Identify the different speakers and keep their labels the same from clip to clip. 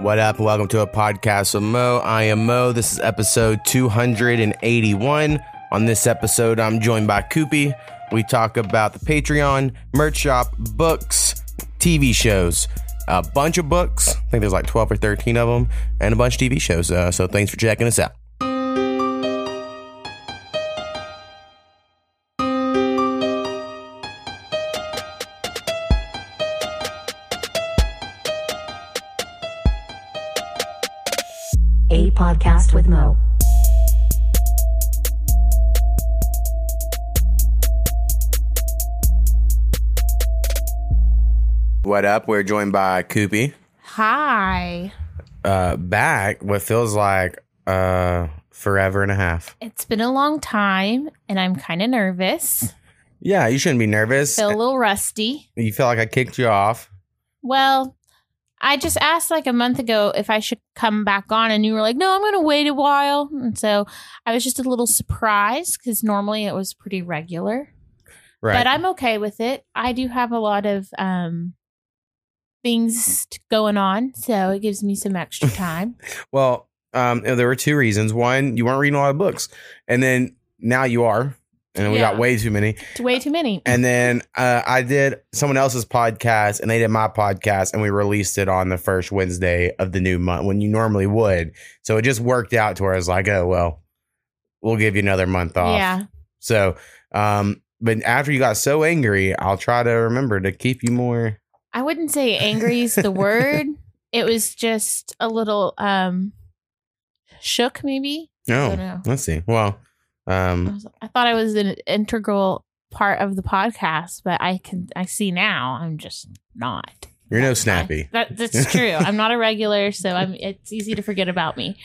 Speaker 1: What up? Welcome to a podcast with Mo. I am Mo. This is episode 281. On this episode, I'm joined by Coopie. We talk about the Patreon, merch shop, books, TV shows, a bunch of books. I think there's like 12 or 13 of them, and a bunch of TV shows. Uh, so thanks for checking us out.
Speaker 2: With Mo.
Speaker 1: What up? We're joined by Coopie.
Speaker 3: Hi.
Speaker 1: Uh, back what feels like uh, forever and a half.
Speaker 3: It's been a long time and I'm kind of nervous.
Speaker 1: Yeah, you shouldn't be nervous.
Speaker 3: Feel a little rusty.
Speaker 1: You feel like I kicked you off.
Speaker 3: Well, I just asked like a month ago if I should come back on and you were like, "No, I'm going to wait a while." And so I was just a little surprised cuz normally it was pretty regular.
Speaker 1: Right.
Speaker 3: But I'm okay with it. I do have a lot of um things going on, so it gives me some extra time.
Speaker 1: Well, um, there were two reasons. One, you weren't reading a lot of books, and then now you are, and we got way too many.
Speaker 3: it's way too many.
Speaker 1: And then uh, I did someone else's podcast, and they did my podcast, and we released it on the first Wednesday of the new month when you normally would. So it just worked out to where I was like, oh well, we'll give you another month off.
Speaker 3: Yeah.
Speaker 1: So, um, but after you got so angry, I'll try to remember to keep you more.
Speaker 3: I wouldn't say angry is the word. It was just a little um shook maybe.
Speaker 1: No,
Speaker 3: don't
Speaker 1: let's see. Well,
Speaker 3: I,
Speaker 1: um,
Speaker 3: was- I thought I was an integral part of the podcast, but I can I see now I'm just not.
Speaker 1: you're no
Speaker 3: That's
Speaker 1: snappy.
Speaker 3: That, that's true. I'm not a regular, so I'm it's easy to forget about me.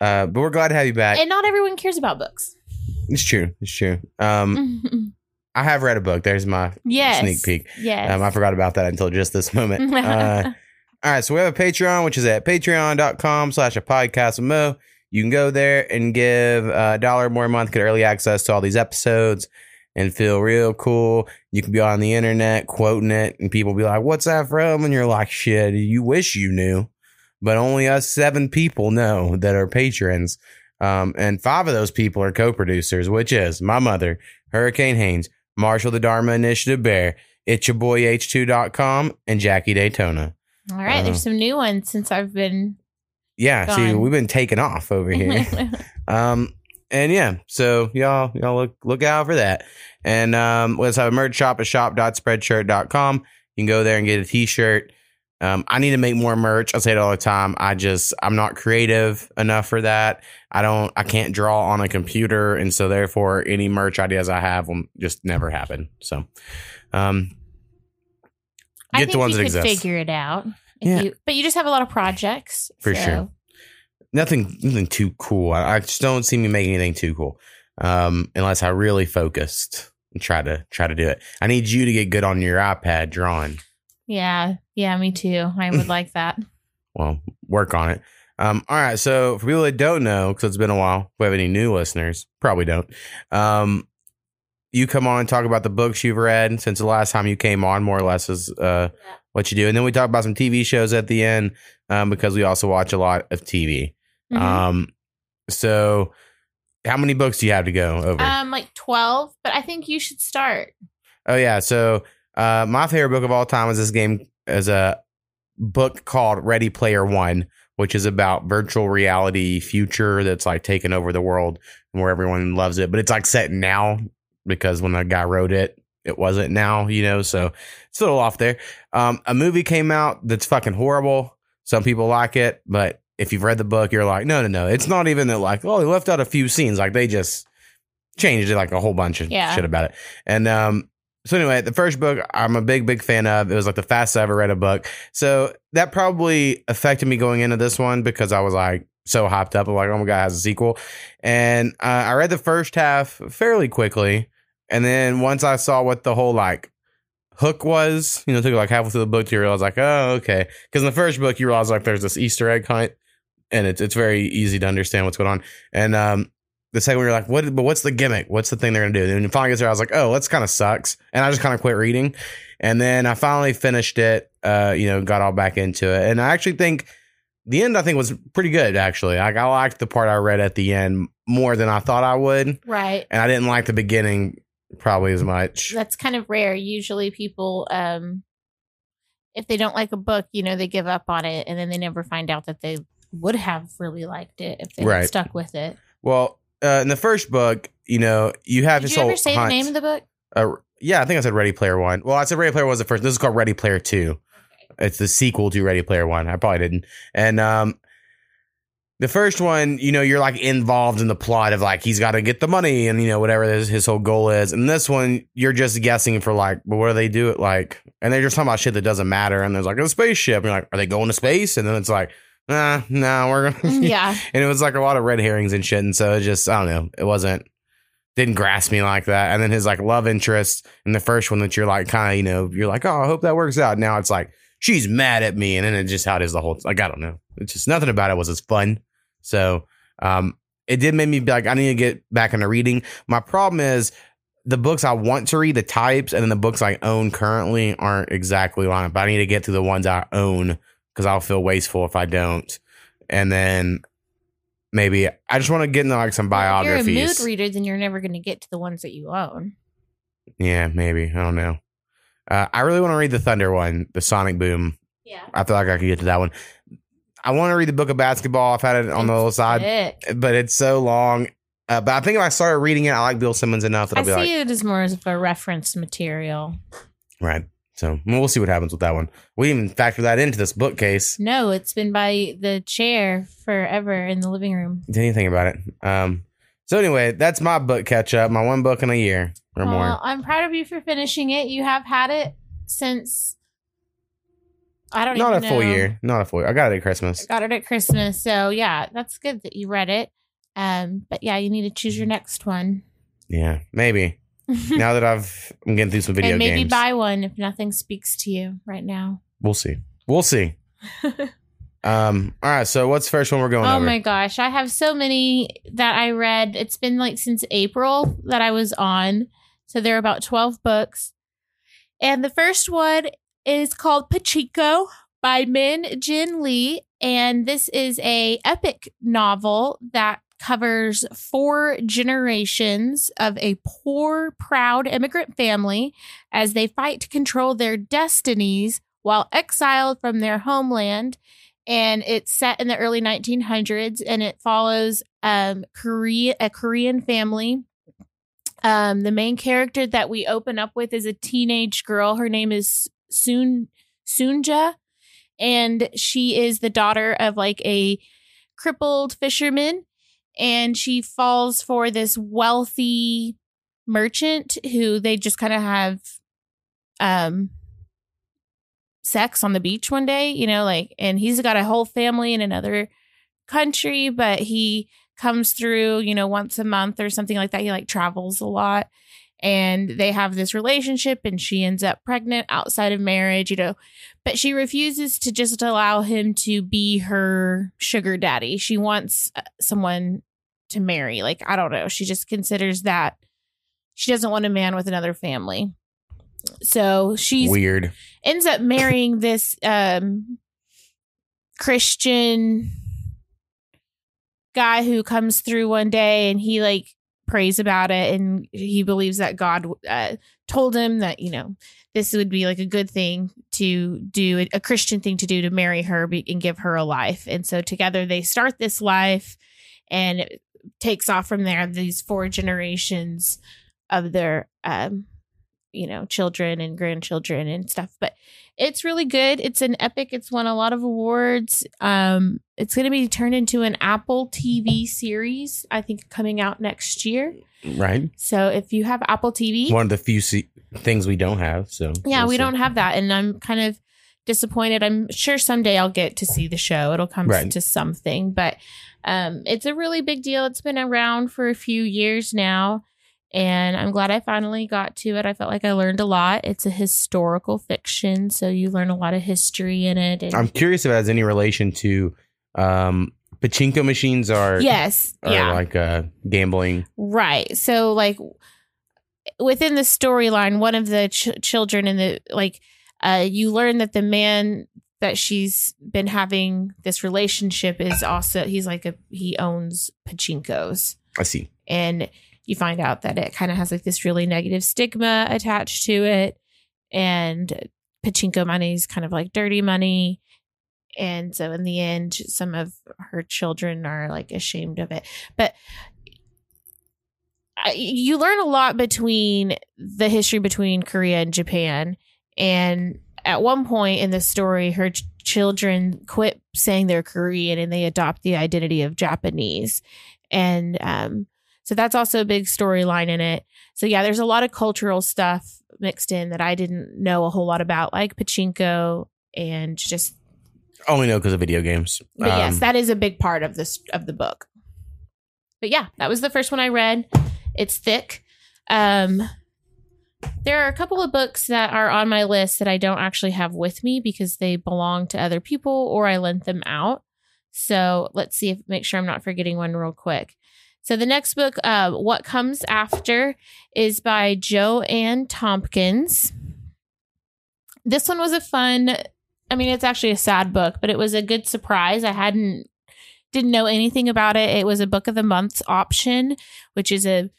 Speaker 1: Uh, but we're glad to have you back.
Speaker 3: And not everyone cares about books.
Speaker 1: It's true. It's true. Um, I have read a book. There's my
Speaker 3: yes.
Speaker 1: sneak peek.
Speaker 3: Yes.
Speaker 1: Um, I forgot about that until just this moment. Uh, all right, so we have a Patreon, which is at patreon.com slash a podcast with Mo. You can go there and give a dollar more a month, get early access to all these episodes and feel real cool. You can be on the internet quoting it, and people be like, What's that from? And you're like, Shit, you wish you knew. But only us seven people know that are patrons. Um, and five of those people are co producers, which is my mother, Hurricane Haynes, Marshall the Dharma Initiative Bear, it's your boy H2.com, and Jackie Daytona.
Speaker 3: All right,
Speaker 1: uh,
Speaker 3: there's some new ones since I've been
Speaker 1: Yeah, see, we've been taking off over here. um, and yeah, so y'all, y'all look look out for that. And um, let's have a merch shop at shop.spreadshirt.com. You can go there and get a t-shirt. Um, I need to make more merch. I say it all the time. I just I'm not creative enough for that. I don't I can't draw on a computer, and so therefore any merch ideas I have will just never happen. So um
Speaker 3: I
Speaker 1: get
Speaker 3: think
Speaker 1: the ones that
Speaker 3: could
Speaker 1: exist.
Speaker 3: figure it out.
Speaker 1: Yeah.
Speaker 3: you- but you just have a lot of projects.
Speaker 1: For
Speaker 3: so-
Speaker 1: sure. nothing nothing too cool. I, I just don't see me making anything too cool. Um, unless I really focused and try to try to do it. I need you to get good on your iPad drawing.
Speaker 3: Yeah, yeah, me too. I would like that.
Speaker 1: Well, work on it. Um, all right. So for people that don't know, because it's been a while, if we have any new listeners, probably don't. Um, you come on and talk about the books you've read since the last time you came on, more or less is uh, what you do, and then we talk about some TV shows at the end um, because we also watch a lot of TV.
Speaker 3: Mhm.
Speaker 1: Um, so how many books do you have to go over?
Speaker 3: Um, like twelve, but I think you should start.
Speaker 1: oh yeah. So uh, my favorite book of all time is this game is a book called Ready Player One, which is about virtual reality future that's like taking over the world and where everyone loves it. But it's like set now because when the guy wrote it, it wasn't now, you know, so it's a little off there. Um, a movie came out that's fucking horrible. Some people like it, but if you've read the book, you're like, no, no, no. It's not even that like, oh, they left out a few scenes. Like they just changed it like a whole bunch of
Speaker 3: Yeah.
Speaker 1: shit about it. And um, so anyway, the first book I'm a big, big fan of. It was like the fastest I ever read a book. So that probably affected me going into this one because I was like so hyped up. I'm like, oh my god, it has a sequel. And uh, I read the first half fairly quickly, and then once I saw what the whole like hook was, you know, it took like halfway through the book to realize like, oh, okay. Because in the first book, you realize like there's this Easter egg hunt, and it's it's very easy to understand what's going on. And um, the second one, you're like, what? But what's the gimmick? What's the thing they're gonna do? And then finally gets there, I was like, oh, that's kind of sucks, and I just kind of quit reading. And then I finally finished it. Uh, you know, got all back into it, and I actually think the end I think was pretty good actually. Like I liked the part I read at the end more than I thought I would,
Speaker 3: Right.
Speaker 1: and I didn't like the beginning probably as much.
Speaker 3: That's kind of rare. Usually people um if they don't like a book, you know, they give up on it and then they never find out that they would have really liked it if they
Speaker 1: Right.
Speaker 3: stuck with it.
Speaker 1: Well, uh, in the first book, you know, you have
Speaker 3: Did
Speaker 1: this
Speaker 3: you
Speaker 1: whole
Speaker 3: ever say
Speaker 1: hunt.
Speaker 3: the name of the book?
Speaker 1: Uh, yeah, I think I said Ready Player One. Well, I said Ready Player One was the first. This is called Ready Player Two. It's the sequel to Ready Player One. I probably didn't. And um, the first one, you know, you're like involved in the plot of like he's got to get the money and you know whatever his, his whole goal is. And this one, you're just guessing for like, well, what do they do it like? And they're just talking about shit that doesn't matter. And there's like a spaceship. And you're like, are they going to space? And then it's like, nah, nah, we're gonna.
Speaker 3: Mm, yeah.
Speaker 1: and it was like a lot of red herrings and shit. And so it just, I don't know, it wasn't, didn't grasp me like that. And then his like love interest in the first one that you're like, kind of, you know, you're like, oh, I hope that works out. Now it's like, she's mad at me. And then it just how it is the whole, like, I don't know. It's just nothing about it was as fun. So, um, it did make me be like, I need to get back into reading. My problem is the books I want to read, the types, and then the books I own currently aren't exactly lined up. I need to get to the ones I own because I'll feel wasteful if I don't. And then maybe I just want to get into like some
Speaker 3: If you're a
Speaker 1: biographies.
Speaker 3: mood reader, then you're never going to get to the ones that you own.
Speaker 1: yeah, maybe. I don't know. Uh, I really want to read the Thunder one, the Sonic Boom.
Speaker 3: Yeah.
Speaker 1: I feel like I could get to that one. I want to read the book of basketball. I've had it on the other side, but it's so long. Uh, but I think if I started reading it, I like Bill Simmons enough that
Speaker 3: I
Speaker 1: I'll
Speaker 3: see
Speaker 1: be like,
Speaker 3: it as more as a reference material.
Speaker 1: right. So we'll see what happens with that one. We didn't even factor that into this bookcase.
Speaker 3: No, it's been by the chair forever in the living room.
Speaker 1: Didn't even think about it. Um. So anyway, that's my book catch up. My one book in a year or more.
Speaker 3: I'm proud of you for finishing it. You have had it since I don't know.
Speaker 1: Not a full
Speaker 3: know.
Speaker 1: year. Not a full year. I got it at Christmas.
Speaker 3: I Got it at Christmas. So yeah, that's good that you read it. Um, but yeah, you need to choose your next one.
Speaker 1: Yeah, maybe. now that I've I'm getting through some video
Speaker 3: and maybe
Speaker 1: games,
Speaker 3: buy one if nothing speaks to you right now.
Speaker 1: we'll see. We'll see. um. All right. So what's the first one we're going
Speaker 3: Oh
Speaker 1: over?
Speaker 3: my gosh, I have so many that I read. It's been like since April that I was on. So there are about 12 books. And the first one is called Pachinko by Min Jin Lee and this is a epic novel that covers four generations of a poor proud immigrant family as they fight to control their destinies while exiled from their homeland and it's set in the early 1900s and it follows um Korea a Korean family. Um the main character that we open up with is a teenage girl. Her name is Soon Sunja and she is the daughter of like a crippled fisherman and she falls for this wealthy merchant who they just kind of have um sex on the beach one day, you know, like, and he's got a whole family in another country, but he comes through, you know, once a month or something like that. He like travels a lot and they have this relationship and she ends up pregnant outside of marriage, you know, but she refuses to just allow him to be her sugar daddy. She wants uh, someone to marry. Like, I don't know. She just considers that she doesn't want a man with another family. So she's
Speaker 1: Weird.
Speaker 3: ends up marrying this um Christian guy who comes through one day and he like prays about it and he believes that God uh, told him that you know this would be like a good thing to do a Christian thing to do to marry her and give her a life. And so together they start this life and it takes off from there. These four generations of their um you know children and grandchildren and stuff. But it's really good it's an epic it's won a lot of awards um it's going to be turned into an apple tv series i think coming out next year
Speaker 1: Right.
Speaker 3: so if you have apple tv
Speaker 1: One of the few se- things we don't have. So
Speaker 3: yeah
Speaker 1: we'll
Speaker 3: we
Speaker 1: see.
Speaker 3: don't have that and i'm kind of disappointed i'm sure someday i'll get to see the show it'll come
Speaker 1: Right.
Speaker 3: to something but um it's a really big deal it's been around for a few years now and i'm glad i finally got to it i felt like i learned a lot it's a historical fiction so you learn a lot of history in it and
Speaker 1: I'm curious if it has any relation to um pachinko machines are
Speaker 3: yes
Speaker 1: are
Speaker 3: yeah
Speaker 1: like uh gambling.
Speaker 3: Right. So like within the storyline, one of the ch- children in the like uh you learn that the man that she's been having this relationship is also he's like a he owns pachinkos
Speaker 1: I see.
Speaker 3: and you find out that it kind of has like this really negative stigma attached to it. And pachinko money is kind of like dirty money. And so in the end some of her children are like ashamed of it. But you learn a lot between the history between korea and japan. And at one point in the story her ch- children quit saying they're korean and they adopt the identity of japanese. And um so that's also a big storyline in it. So yeah, there's a lot of cultural stuff mixed in that I didn't know a whole lot about, like pachinko and just.
Speaker 1: Only know because of video games.
Speaker 3: But yes,
Speaker 1: Um,
Speaker 3: that is a big part of this of the book. But yeah, that was the first one I read. It's thick. Um, there are a couple of books that are on my list that I don't actually have with me because they belong to other people or I lent them out. So let's see if make sure I'm not forgetting one real quick. So the next book, uh, What Comes After, is by Joanne Tompkins. This one was a fun. I mean, it's actually a sad book, but it was a good surprise. I hadn't didn't know anything about it. It was a book of the month option, which is a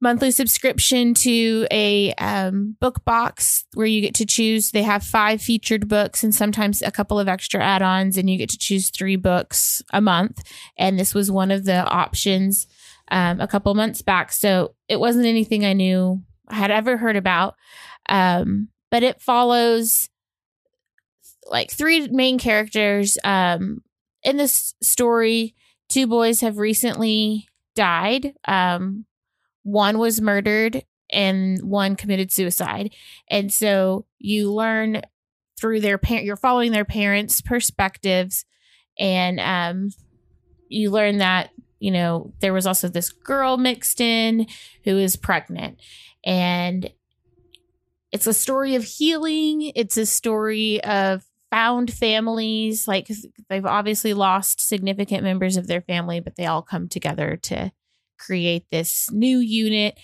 Speaker 3: monthly subscription to a um, book box where you get to choose. They have five featured books and sometimes a couple of extra add ons, and you get to choose three books a month. And this was one of the options um, a couple months back. So it wasn't anything I knew I had ever heard about. Um, but it follows like three main characters. Um, in this story, two boys have recently died. Um, one was murdered and one committed suicide. And so you learn through their parent, you're following their parents' perspectives, and um, you learn that you know there was also this girl mixed in who is pregnant, and it's a story of healing. It's a story of found families. Like they've obviously lost significant members of their family, but they all come together to create this new unit.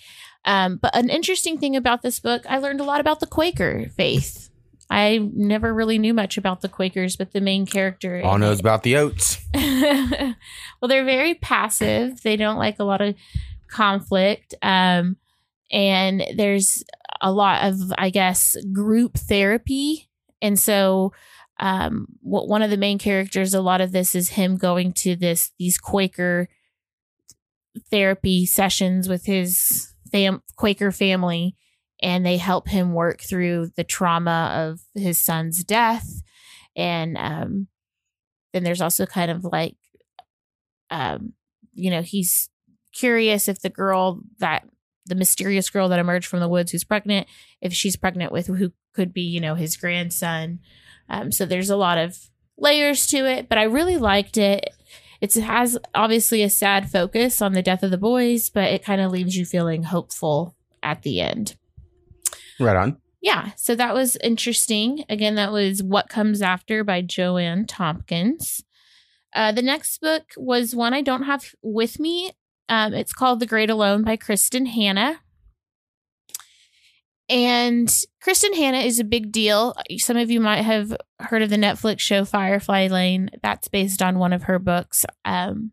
Speaker 3: Um, but an interesting thing about this book, I learned a lot about the Quaker faith. I never really knew much about the Quakers, but the main character
Speaker 1: all knows
Speaker 3: it-
Speaker 1: about the oats.
Speaker 3: well, they're very passive. They don't like a lot of conflict. Um, and there's a lot of, I guess, group therapy. And so, um, what one of the main characters, a lot of this is him going to this these Quaker therapy sessions with his fam- Quaker family, and they help him work through the trauma of his son's death. And um, then there's also kind of like, um, you know, he's curious if the girl that the mysterious girl that emerged from the woods who's pregnant, if she's pregnant with who could be, you know, his grandson. Um, so there's a lot of layers to it, but I really liked it. It has obviously a sad focus on the death of the boys, but it kind of leaves you feeling hopeful at the end.
Speaker 1: Right on.
Speaker 3: Yeah, so that was interesting. Again, that was What Comes After by Joanne Tompkins. Uh, the next book was one I don't have with me. Um, it's called The Great Alone by Kristin Hannah. And Kristin Hannah is a big deal. Some of you might have heard of the Netflix show Firefly Lane. That's based on one of her books. Um,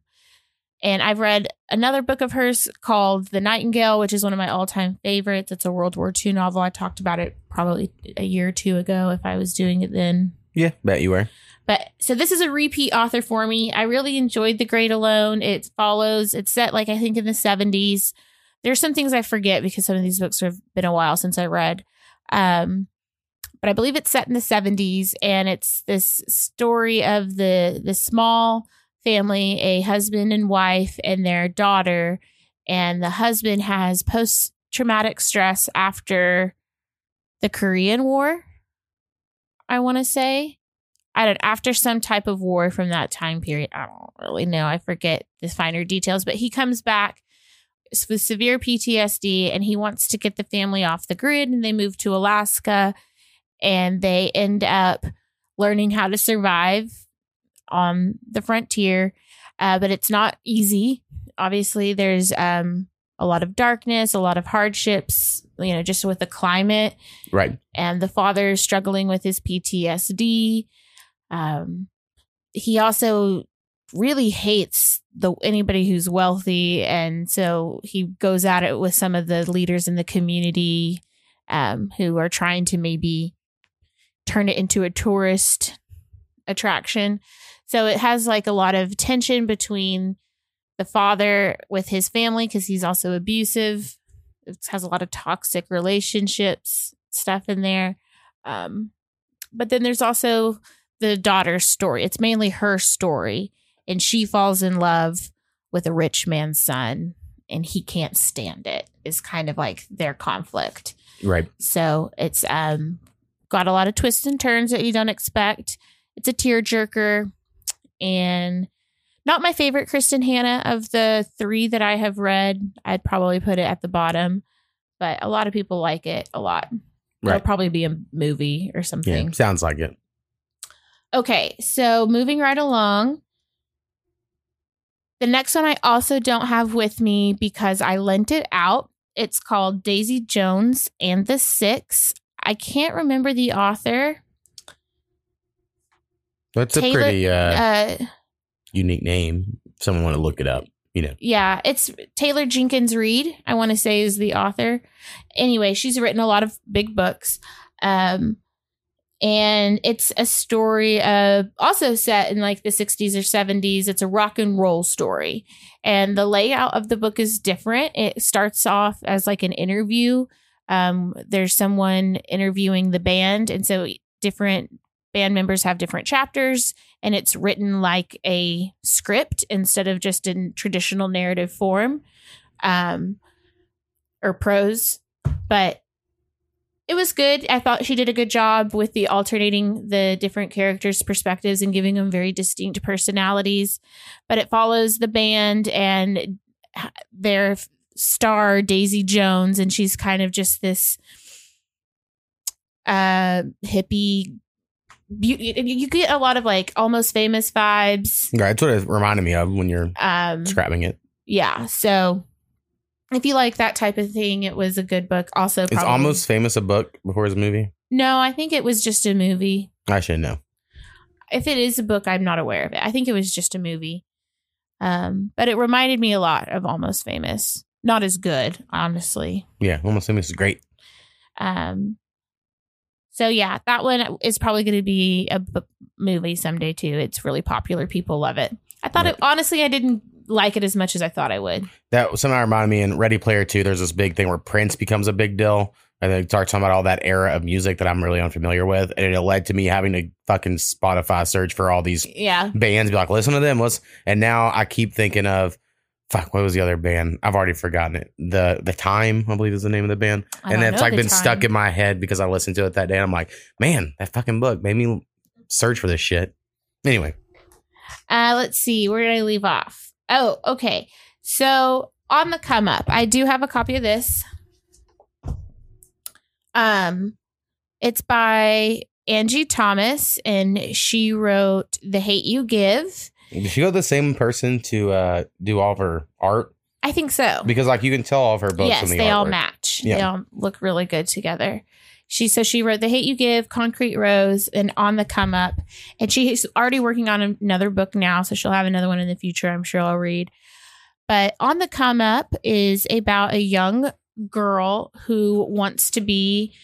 Speaker 3: and I've read another book of hers called The Nightingale, which is one of my all time favorites. It's a World War II novel. I talked about it probably a year or two ago if I was doing it then.
Speaker 1: Yeah, bet you were.
Speaker 3: But so this is a repeat author for me. I really enjoyed The Great Alone. It follows, it's set like I think in the 70s. There's some things I forget because some of these books have been a while since I read. Um, but I believe it's set in the 70s and it's this story of the the small family, a husband and wife and their daughter and the husband has post traumatic stress after the Korean War. I want to say I don't after some type of war from that time period. I don't really know. I forget the finer details, but he comes back with severe PTSD and he wants to get the family off the grid and they move to Alaska and they end up learning how to survive on the frontier. Uh, but it's not easy. Obviously, there's um, a lot of darkness, a lot of hardships, you know, just with the climate
Speaker 1: Right.
Speaker 3: and the father is struggling with his PTSD. Um, he also really hates the anybody who's wealthy, and so he goes at it with some of the leaders in the community um, who are trying to maybe turn it into a tourist attraction. So it has like a lot of tension between the father with his family because he's also abusive. It has a lot of toxic relationships stuff in there. Um, but then there's also the daughter's story. It's mainly her story, and she falls in love with a rich man's son, and he can't stand it. Is kind of like their conflict.
Speaker 1: Right.
Speaker 3: So it's um got a lot of twists and turns that you don't expect. It's a tearjerker and not my favorite Kristin Hannah of the three that I have read. I'd probably put it at the bottom, but a lot of people like it a lot. It'll probably be a movie or something
Speaker 1: Yeah.
Speaker 3: something.
Speaker 1: Sounds like it.
Speaker 3: Okay, so moving right along. The next one I also don't have with me because I lent it out. It's called Daisy Jones and the Six. I can't remember the author.
Speaker 1: That's a pretty uh,
Speaker 3: Uh,
Speaker 1: unique name. Someone want to look it up, you know.
Speaker 3: yeah, it's Taylor Jenkins Reid, I want to say is the author. Anyway, she's written a lot of big books. Um and it's a story of also set in like the 60s or 70s. It's a rock and roll story. And the layout of the book is different. It starts off as like an interview. Um there's someone interviewing the band and so different band members have different chapters and it's written like a script instead of just in traditional narrative form um or prose but it was good i thought she did a good job with the alternating the different characters perspectives and giving them very distinct personalities but it follows the band and their star daisy jones and she's kind of just this uh hippie you, you get a lot of like almost famous vibes
Speaker 1: Right. That's what it reminded me of when you're
Speaker 3: um
Speaker 1: describing it.
Speaker 3: yeah so if you like that type of thing it was a good book. Also
Speaker 1: It's almost famous a book before it's a movie.
Speaker 3: no i think it was just a movie.
Speaker 1: I should know.
Speaker 3: if it is a book i'm not aware of it. I think it was just a movie. Um but it reminded me a lot of almost famous. Not as good honestly.
Speaker 1: Yeah, almost famous is great.
Speaker 3: um so yeah that one is probably going to be a b- movie someday too. It's really popular. People love it. I thought it honestly i didn't like it as much as i thought i would
Speaker 1: That somehow reminded me in Ready Player Two. There's this big thing where Prince becomes a big deal. And they start talking about all that era of music that I'm really unfamiliar with, and it led to me having to fucking Spotify search for all these
Speaker 3: yeah
Speaker 1: bands. Be like, listen to them. Let's. And now I keep thinking of, fuck, what was the other band? I've already forgotten it. The the time, I believe, is the name of the band.
Speaker 3: I
Speaker 1: and it's like been stuck in my head because I listened to it that day. And I'm like, man, that fucking book made me search for this shit. Anyway,
Speaker 3: Uh, let's see. Where did I leave off? Oh, okay. So on the come up, I do have a copy of this. Um, it's by Angie Thomas, and she wrote "The Hate You Give."
Speaker 1: did she go the same person to uh, do all of her art?
Speaker 3: I think so.
Speaker 1: Because like you can tell all of her books
Speaker 3: yes,
Speaker 1: the
Speaker 3: they all
Speaker 1: artwork.
Speaker 3: match. They all look really good together. She so she wrote "The Hate You Give," "Concrete Rose," and "On the Come Up," and she's already working on another book now, so she'll have another one in the future. I'm sure I'll read. But "On the Come Up" is about a young girl who wants to be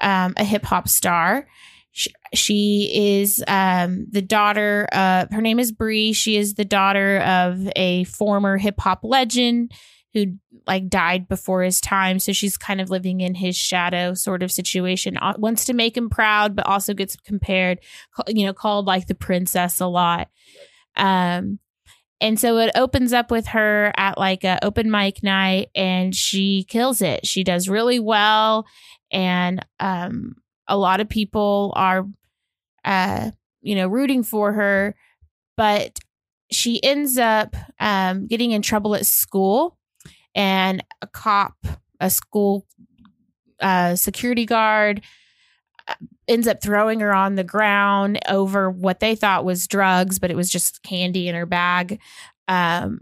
Speaker 3: um, a hip hop star. She, she is um, the daughter. Her name is Bree. She is the daughter of a former hip hop legend who like died before his time. So she's kind of living in his shadow sort of situation. Uh, wants to make him proud but also gets compared you know called like the princess a lot. Um and so it opens up with her at like a open mic night and she kills it. She does really well and um a lot of people are uh you know rooting for her but she ends up um, getting in trouble at school and a cop a school uh, security guard uh, ends up throwing her on the ground over what they thought was drugs but it was just candy in her bag. Um,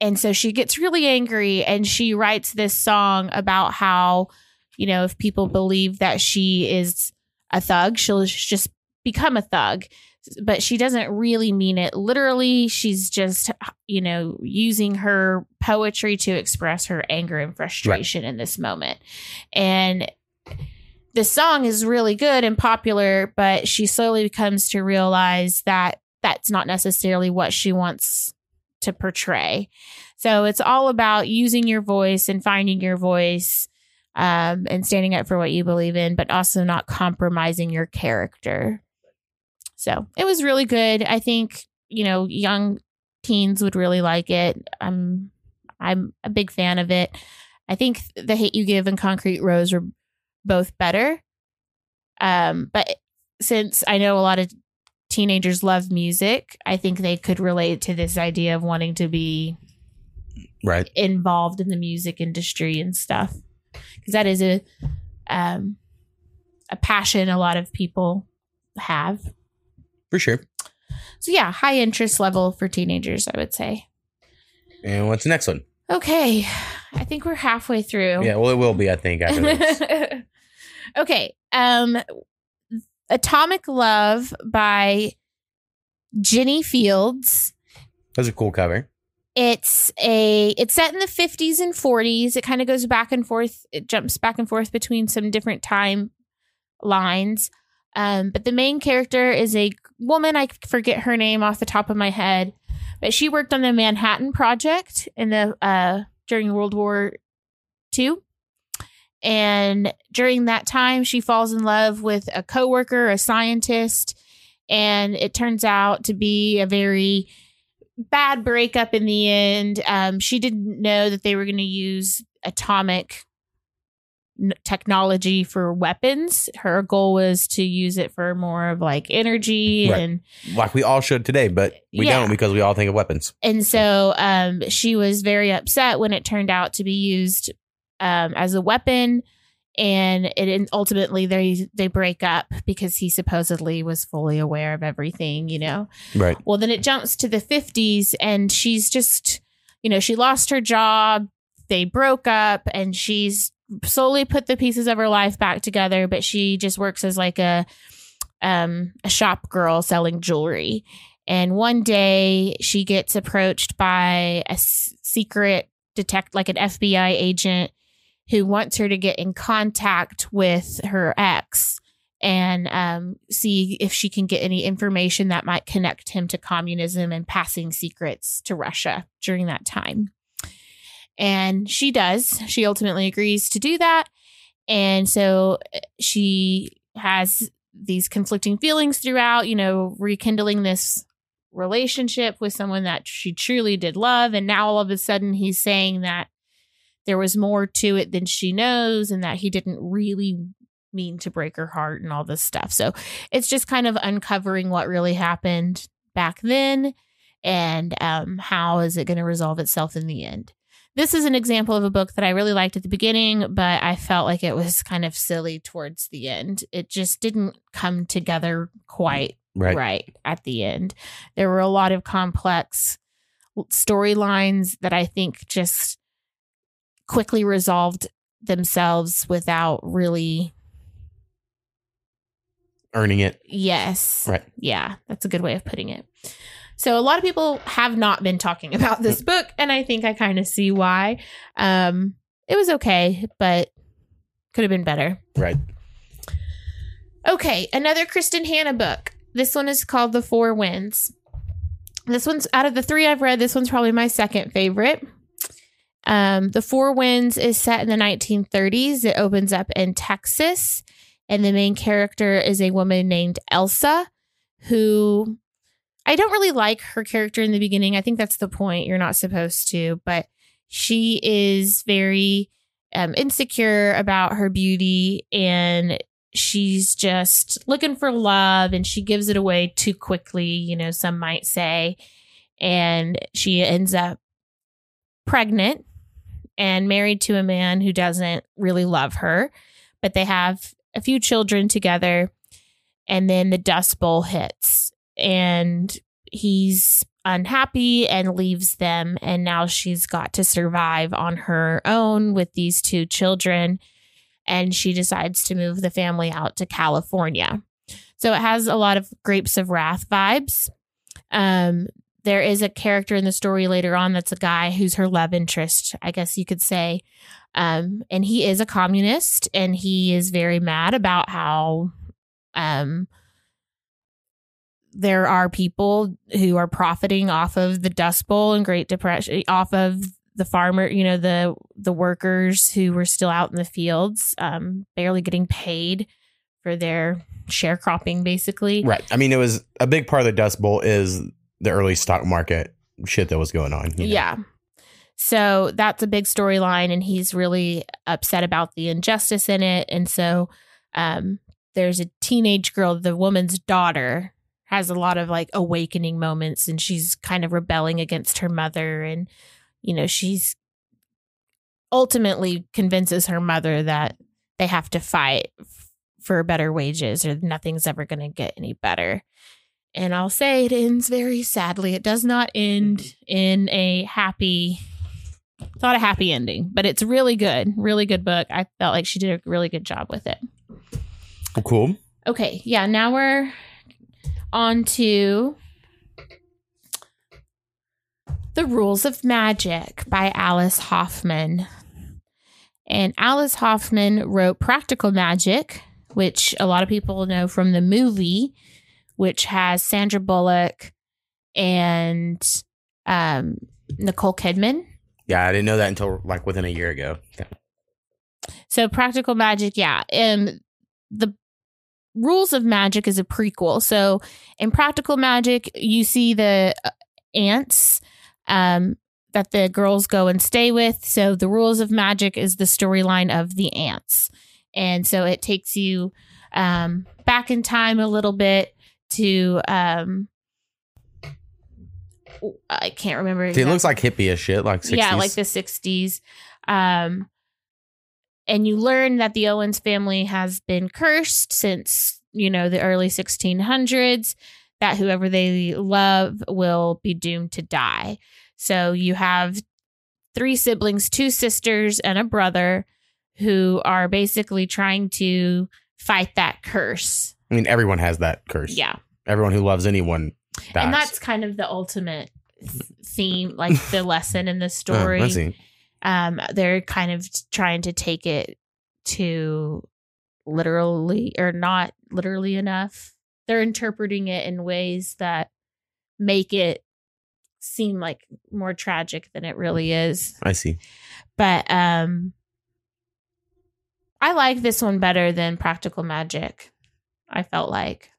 Speaker 3: and so she gets really angry and she writes this song about how you know if people believe that she is a thug she'll just become a thug but she doesn't really mean it literally. She's just, you know, using her poetry to express her anger and frustration in this moment. And the song is really good and popular, but she slowly comes to realize that that's not necessarily what she wants to portray. So it's all about using your voice and finding your voice um, and standing up for what you believe in, but also not compromising your character. So it was really good. I think, you know, young teens would really like it. I'm I'm a big fan of it. I think The Hate You Give and Concrete Rose are both better. Um, but since I know a lot of teenagers love music, I think they could relate to this idea of wanting to be
Speaker 1: Right.
Speaker 3: involved in the music industry and stuff because that is a um a passion a lot of people have
Speaker 1: For sure.
Speaker 3: so yeah high interest level for teenagers i would say
Speaker 1: And what's the next one?
Speaker 3: okay i think we're halfway through
Speaker 1: Yeah, well, it will be, I think, after this.
Speaker 3: okay um atomic love by Jennie Fields
Speaker 1: That's a cool cover.
Speaker 3: it's a it's set in the 50s and 40s it kind of goes back and forth it jumps back and forth between some different time lines um, but the main character is a woman i forget her name off the top of my head but she worked on the manhattan project in the uh, during world war ii and during that time she falls in love with a coworker a scientist and it turns out to be a very bad breakup in the end. Um, she didn't know that they were going to use atomic technology for weapons. Her goal was to use it for more of like energy
Speaker 1: Right.
Speaker 3: and
Speaker 1: Like we all should today, but we
Speaker 3: Yeah.
Speaker 1: don't because we all think of weapons.
Speaker 3: and so um, she was very upset when it turned out to be used um, as a weapon. And it and ultimately they they break up because he supposedly was fully aware of everything, you know.
Speaker 1: Right.
Speaker 3: Well, then it jumps to the 50s, and she's just, you know, she lost her job. They broke up, and she's slowly put the pieces of her life back together. But she just works as like a, um, a shop girl selling jewelry. And one day she gets approached by a s- secret detect, like an FBI agent, who wants her to get in contact with her ex and um, see if she can get any information that might connect him to communism and passing secrets to Russia during that time. And she does. She ultimately agrees to do that. And so uh, she has these conflicting feelings throughout, you know, rekindling this relationship with someone that she truly did love. And now all of a sudden he's saying that there was more to it than she knows and that he didn't really mean to break her heart and all this stuff. So it's just kind of uncovering what really happened back then and um, how is it going to resolve itself in the end. This is an example of a book that I really liked at the beginning, but I felt like it was kind of silly towards the end. It just didn't come together quite
Speaker 1: Right.
Speaker 3: right at the end. There were a lot of complex storylines that I think just quickly resolved themselves without really
Speaker 1: Earning it.
Speaker 3: yes
Speaker 1: Right.
Speaker 3: yeah that's a good way of putting it so a lot of people have not been talking about this book and i think i kind of see why um it was okay but could have been better
Speaker 1: Right.
Speaker 3: Okay, another Kristin Hannah book. This one is called The Four Winds. This one's out of the three I've read, this one's probably my second favorite. Um, the Four Winds is set in the 1930s. It opens up in Texas, and the main character is a woman named Elsa, who I don't really like her character in the beginning. I think that's the point. You're not supposed to, but she is very um, insecure about her beauty and she's just looking for love and she gives it away too quickly, you know, some might say. And she ends up pregnant and married to a man who doesn't really love her, but they have a few children together. And then the Dust Bowl hits and he's unhappy and leaves them. And now she's got to survive on her own with these two children and she decides to move the family out to California. So it has a lot of Grapes of Wrath vibes. Um, there is a character in the story later on that's a guy who's her love interest, I guess you could say. Um, and he is a communist and he is very mad about how um, there are people who are profiting off of the Dust Bowl and Great Depression, off of the farmer, you know, the the workers who were still out in the fields, um, barely getting paid for their sharecropping, basically.
Speaker 1: Right. I mean, it was a big part of the Dust Bowl is the early stock market shit that was going on. you know?
Speaker 3: Yeah. So that's a big storyline, and he's really upset about the injustice in it. And so um, there's a teenage girl, the woman's daughter, has a lot of like awakening moments, and she's kind of rebelling against her mother. And, you know, she's ultimately convinces her mother that they have to fight for better wages or nothing's ever going to get any better. And I'll say it ends very sadly. It does not end in a happy, it's not a happy ending, but it's really good. Really good book. I felt like she did a really good job with it.
Speaker 1: Cool.
Speaker 3: Okay. Yeah. Now we're on to The Rules of Magic by Alice Hoffman. And Alice Hoffman wrote Practical Magic, which a lot of people know from the movie, which has Sandra Bullock and um, Nicole Kidman.
Speaker 1: Yeah, I didn't know that until like within a year ago.
Speaker 3: So Practical Magic, yeah. And the Rules of Magic is a prequel. So in Practical Magic, you see the uh, aunts um, that the girls go and stay with. So the Rules of Magic is the storyline of the aunts. And so it takes you um, back in time a little bit to um I can't remember.
Speaker 1: It looks like hippie as shit, like 60s.
Speaker 3: yeah, like the 60s. Um, and you learn that the Owens family has been cursed since, you know, the early 1600s, that whoever they love will be doomed to die. So you have three siblings, two sisters, and a brother who are basically trying to fight that curse.
Speaker 1: I mean, everyone has that curse.
Speaker 3: Yeah.
Speaker 1: Everyone who loves anyone dies.
Speaker 3: And that's kind of the ultimate theme, like the lesson in the
Speaker 1: Oh,
Speaker 3: story.
Speaker 1: See.
Speaker 3: Um they're kind of trying to take it to literally or not literally enough they're interpreting it in ways that make it seem like more tragic than it really is
Speaker 1: I see.
Speaker 3: but um i like this one better than practical magic i felt like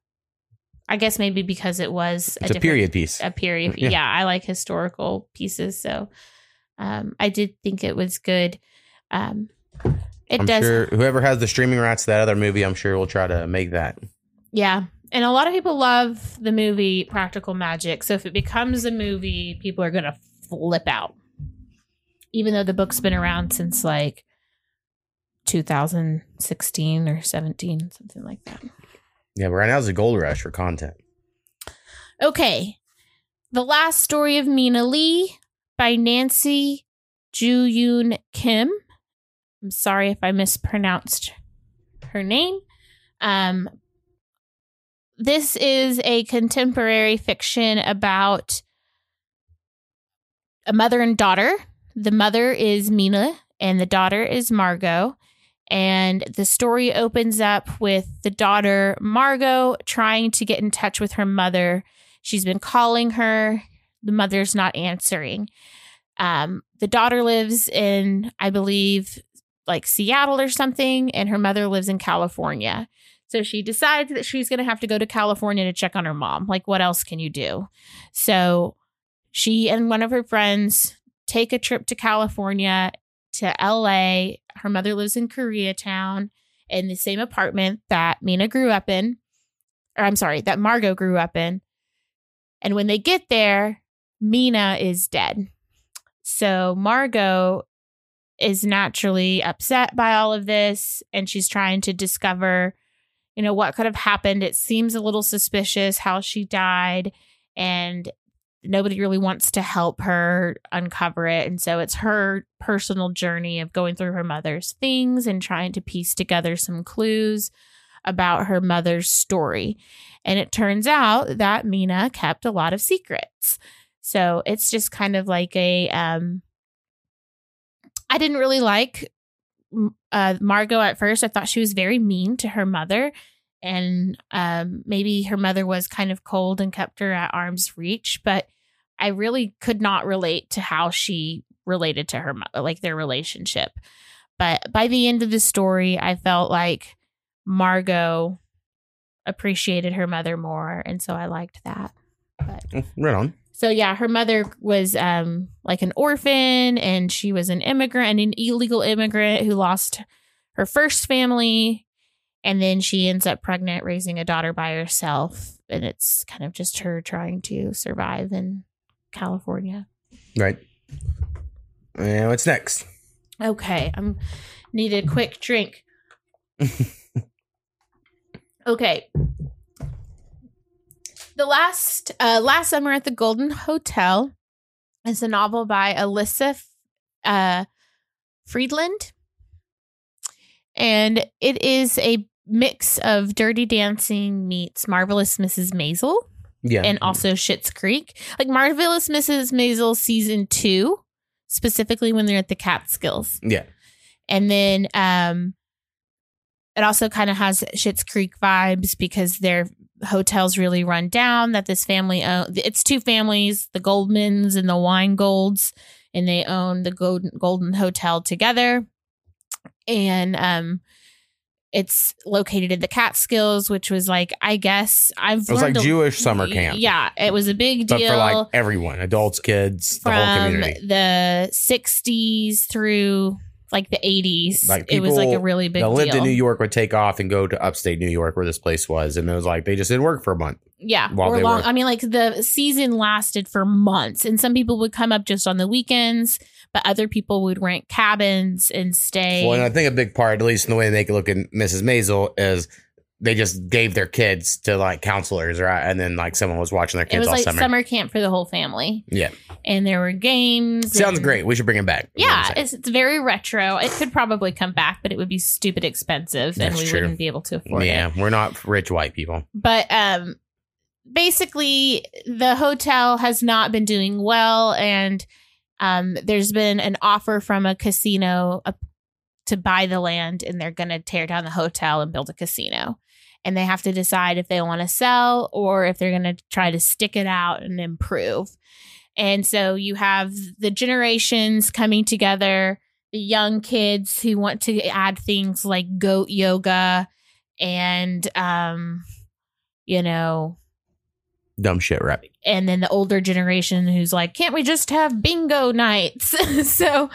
Speaker 3: i guess maybe because it was
Speaker 1: a,
Speaker 3: different-
Speaker 1: period piece.
Speaker 3: a period.
Speaker 1: Yeah.
Speaker 3: Yeah. I like historical pieces, so um, I did think it was good. Um, it
Speaker 1: I'm
Speaker 3: does,
Speaker 1: sure whoever has the streaming rights to that other movie, I'm sure will try to make that.
Speaker 3: yeah. And a lot of people love the movie Practical Magic, so if it becomes a movie, people are gonna flip out. Even though the book's been around since like 2016 or 17, something like that.
Speaker 1: Yeah, but right now is a gold rush for content.
Speaker 3: Okay. The Last Story of Mina Lee by Nancy Jooyoun Kim. I'm sorry if I mispronounced her name. Um, this is a contemporary fiction about a mother and daughter. The mother is Mina and the daughter is Margot. And the story opens up with the daughter, Margot, trying to get in touch with her mother. She's been calling her, the mother's not answering. Um, the daughter lives in, I believe, like Seattle or something, and her mother lives in California. So she decides that she's going to have to go to California to check on her mom. Like, what else can you do? So she and one of her friends take a trip to California to LA. Her mother lives in Koreatown in the same apartment that Mina grew up in. Or I'm sorry, that Margot grew up in. And when they get there, Mina is dead. So Margot is naturally upset by all of this and she's trying to discover you know what could have happened it seems a little suspicious how she died and nobody really wants to help her uncover it and so it's her personal journey of going through her mother's things and trying to piece together some clues about her mother's story. And it turns out that Mina kept a lot of secrets. So it's just kind of like a um I didn't really like uh Margot at first. I thought she was very mean to her mother and um maybe her mother was kind of cold and kept her at arm's reach, but I really could not relate to how she related to her mother, like their relationship. But by the end of the story, I felt like Margot appreciated her mother more, and so I liked that. But
Speaker 1: Mm, Right on.
Speaker 3: So yeah, her mother was um like an orphan and she was an immigrant, an illegal immigrant who lost her first family and then she ends up pregnant raising a daughter by herself and it's kind of just her trying to survive in California.
Speaker 1: Right. And what's next?
Speaker 3: Okay, I'm need a quick drink. okay. The last uh last summer at the Golden Hotel is a novel by Elyssa uh Friedland. And it is a mix of Dirty Dancing meets Marvelous Mrs. Maisel
Speaker 1: Yeah.
Speaker 3: and also Schitt's Creek. Like Marvelous Mrs. Maisel season 2 specifically when they're at the Catskills.
Speaker 1: yeah.
Speaker 3: And then um it also kind of has Schitt's Creek vibes because their hotel's really run down that this family own it's two families, the Goldmans and the Weingolds, and they own the Golden Golden Hotel together. And um it's located in the Catskills, which was like, I guess I've
Speaker 1: It was like
Speaker 3: a-
Speaker 1: Jewish summer camp.
Speaker 3: Yeah, it was a big
Speaker 1: But
Speaker 3: deal
Speaker 1: for like everyone, adults, kids, the whole community.
Speaker 3: the 60s through like the 80s.
Speaker 1: Like
Speaker 3: it was like a really big
Speaker 1: that lived
Speaker 3: deal.
Speaker 1: in New York would take off and go to upstate New York where this place was. And it was like they just didn't work for a month.
Speaker 3: yeah,
Speaker 1: while
Speaker 3: or
Speaker 1: they
Speaker 3: long.
Speaker 1: were-
Speaker 3: I mean, like the season lasted for months, and some people would come up just on the weekends, but other people would rent cabins and stay.
Speaker 1: Well, and I think a big part, at least in the way they make it look in Mrs. Maisel, is they just gave their kids to like counselors, right? And then like someone was watching their kids.
Speaker 3: it was
Speaker 1: all
Speaker 3: like
Speaker 1: summer.
Speaker 3: summer. camp for the whole family,
Speaker 1: Yeah.
Speaker 3: and there were games.
Speaker 1: Sounds
Speaker 3: and-
Speaker 1: great. We should bring it back. is what I'm
Speaker 3: Yeah, it's, it's very retro. It could probably come back, but it would be stupid expensive, and we
Speaker 1: true.
Speaker 3: wouldn't be able to afford it.
Speaker 1: yeah. We're not rich white people.
Speaker 3: but um basically the hotel has not been doing well and um there's been an offer from a casino uh, to buy the land and they're going to tear down the hotel and build a casino and they have to decide if they want to sell or if they're going to try to stick it out and improve and so you have the generations coming together the young kids who want to add things like goat yoga and um you know
Speaker 1: Dumb shit, right?
Speaker 3: And then the older generation who's like can't we just have bingo nights so